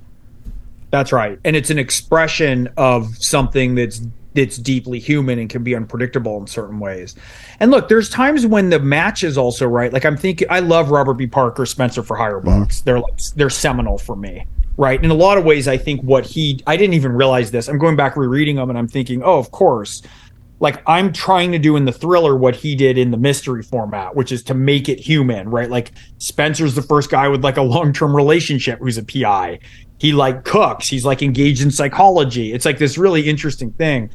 That's right. And it's an expression of something that's that's deeply human and can be unpredictable in certain ways. And look, there's times when the match is also right. Like I'm thinking I love Robert B. Parker, Spencer for Hire mm-hmm. books. They're like they're seminal for me. Right. In a lot of ways, I think what he I didn't even realize this. I'm going back rereading them and I'm thinking, oh, of course. Like I'm trying to do in the thriller what he did in the mystery format, which is to make it human, right? Like Spencer's the first guy with like a long-term relationship who's a PI. He like cooks, he's like engaged in psychology. It's like this really interesting thing.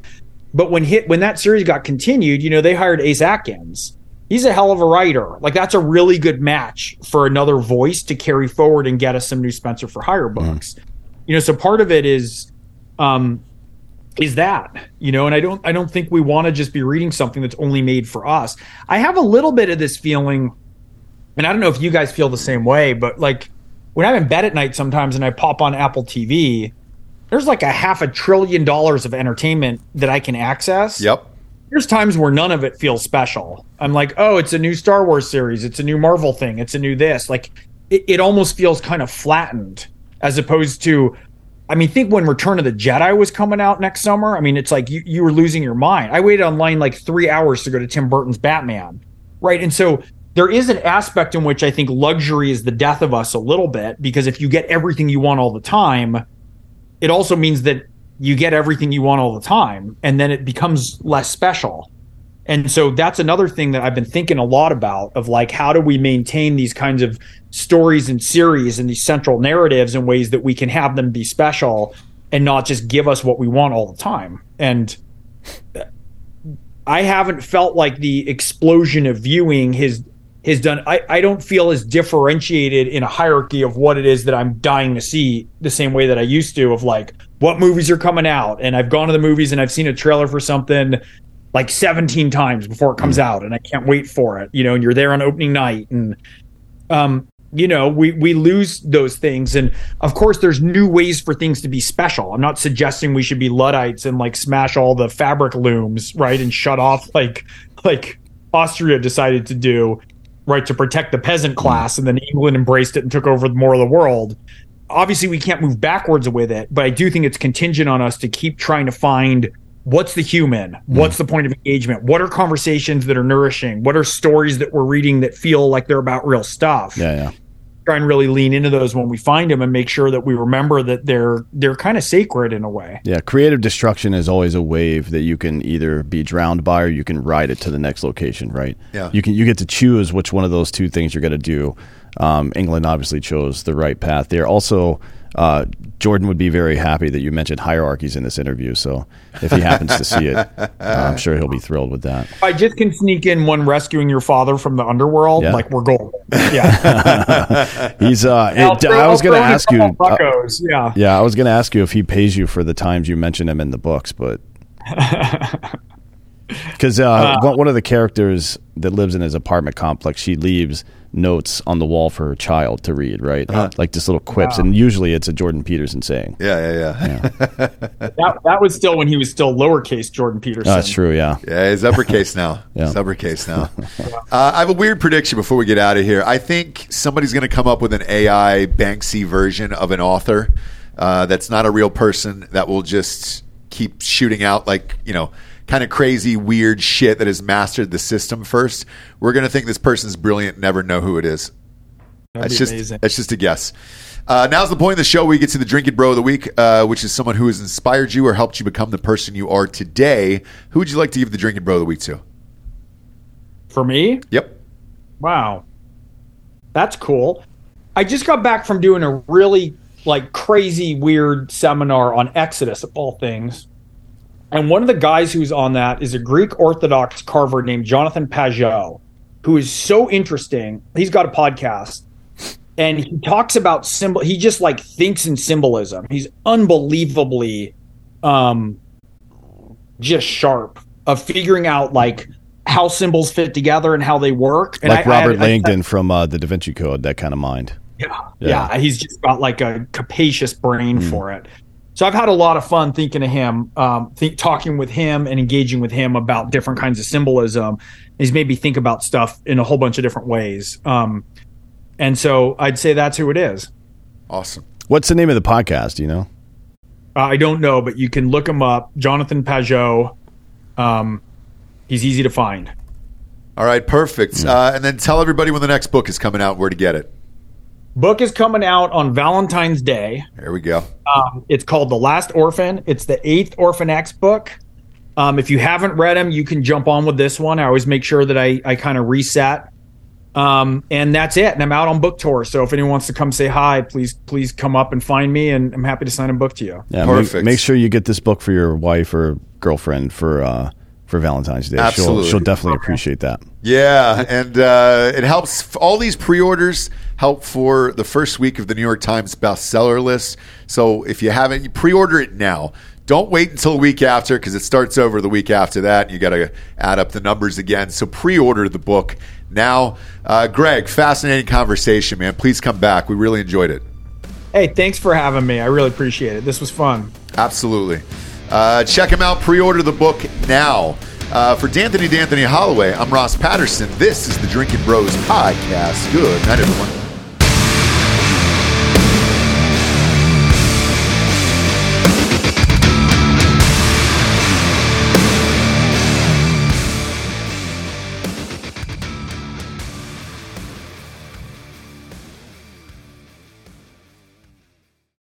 But when hit when that series got continued, you know, they hired Ace Atkins. He's a hell of a writer. Like that's a really good match for another voice to carry forward and get us some new Spencer for Hire books. You know, so part of it is um is that you know and i don't i don't think we want to just be reading something that's only made for us i have a little bit of this feeling and i don't know if you guys feel the same way but like when i'm in bed at night sometimes and i pop on apple tv there's like a half a trillion dollars of entertainment that i can access Yep. there's times where none of it feels special. I'm like, oh, it's a new Star Wars series, it's a new Marvel thing, it's a new this. Like, it, it almost feels kind of flattened as opposed to. I mean, think when Return of the Jedi was coming out next summer. I mean, it's like you, you were losing your mind. I waited online like three hours to go to Tim Burton's Batman, right? And so there is an aspect in which I think luxury is the death of us a little bit because if you get everything you want all the time, it also means that you get everything you want all the time and then it becomes less special and so that's another thing that i've been thinking a lot about of like how do we maintain these kinds of stories and series and these central narratives in ways that we can have them be special and not just give us what we want all the time? And i haven't felt like the explosion of viewing has has done I, I don't feel as differentiated in a hierarchy of what it is that i'm dying to see the same way that i used to of like what movies are coming out? And i've gone to the movies and i've seen a trailer for something like 17 times before it comes out and i can't wait for it you know and you're there on opening night and um you know we we lose those things and of course there's new ways for things to be special. I'm not suggesting we should be luddites and like smash all the fabric looms right and shut off like like austria decided to do right to protect the peasant class and then england embraced it and took over more of the world. Obviously we can't move backwards with it but i do think it's contingent on us to keep trying to find what's the human what's the point of engagement what are conversations that are nourishing what are stories that we're reading that feel like they're about real stuff Yeah, yeah. try and really lean into those when we find them and make sure that we remember that they're they're kind of sacred in a way Yeah, creative destruction is always a wave that you can either be drowned by or you can ride it to the next location, right? Yeah. You can you get to choose which one of those two things you're going to do. Um, England obviously chose the right path there. Also, uh, Jordan would be very happy that you mentioned hierarchies in this interview. So if he happens to see it, uh, I'm sure he'll be thrilled with that. i just can sneak in one rescuing your father from the underworld Yeah. like we're gold. yeah He's. Uh, I'll it- throw- I was going to throw in a ask you. couple uh, buckos, yeah yeah, I was going to ask you if he pays you for the times you mention him in the books, but because uh, one one of the characters that lives in his apartment complex, she leaves notes on the wall for her child to read, right? Like just little quips, and usually it's a Jordan Peterson saying. Yeah, yeah, yeah. that, that was still when he was still lowercase jordan peterson Oh, that's true. Yeah. Yeah, it's uppercase now. Yeah. It's uppercase now. uh, I have a weird prediction before we get out of here. I think somebody's going to come up with an AI Banksy version of an author uh, that's not a real person that will just keep shooting out like you know kind of crazy weird shit that has mastered the system first. We're going to think this person's brilliant, never know who it is. That'd That's just amazing. that's just a guess. Uh, now's the point of the show where we get to the Drinking Bro of the Week, uh, which is someone who has inspired you or helped you become the person you are today. Who would you like to give the Drinking Bro of the Week to? For me, Yep. Wow. That's cool. I just got back from doing a really like crazy weird seminar on Exodus of all things. And one of the guys who's on that is a Greek Orthodox carver named Jonathan Pageau, who is so interesting. He's got a podcast and he talks about symbol he just like thinks in symbolism. He's unbelievably um just sharp of figuring out like how symbols fit together and how they work. And like I- I- Robert I- Langdon from uh, the Da Vinci Code, that kind of mind. Yeah, Yeah. yeah, he's just got like a capacious brain for it. So I've had a lot of fun thinking of him, um, think, talking with him and engaging with him about different kinds of symbolism. He's made me think about stuff in a whole bunch of different ways. Um, and so I'd say that's who it is. Awesome. What's the name of the podcast? Do you know? Uh, I don't know, but you can look him up, Jonathan Pageau. Um, he's easy to find. All right, perfect. Uh, and then tell everybody when the next book is coming out, where to get it. Book is coming out on Valentine's Day. There we go. Um, it's called The Last Orphan. It's the eighth Orphan X book. Um, if you haven't read them, you can jump on with this one. I always make sure that I, I kind of reset. Um, and that's it. And I'm out on book tour. So if anyone wants to come say hi, please please come up and find me. And I'm happy to sign a book to you. Yeah, make- Perfect. Make, sure you get this book for your wife or girlfriend for uh, for Valentine's Day. Absolutely. She'll, she'll definitely appreciate that. Yeah, and uh, it helps. All these pre-orders help for the first week of the New York Times bestseller list. So if you haven't, you pre-order it now. Don't wait until the week after because it starts over the week after that. And you got to add up the numbers again. So pre-order the book now. Uh, Gregg, fascinating conversation, man. Please come back. We really enjoyed it. Hey, thanks for having me. I really appreciate it. This was fun. Absolutely. Uh, check him out. Pre-order the book now. Uh, for D'Anthony D'Anthony Holloway, I'm Ross Patterson. This is the Drinkin' Bros podcast. Good night, everyone.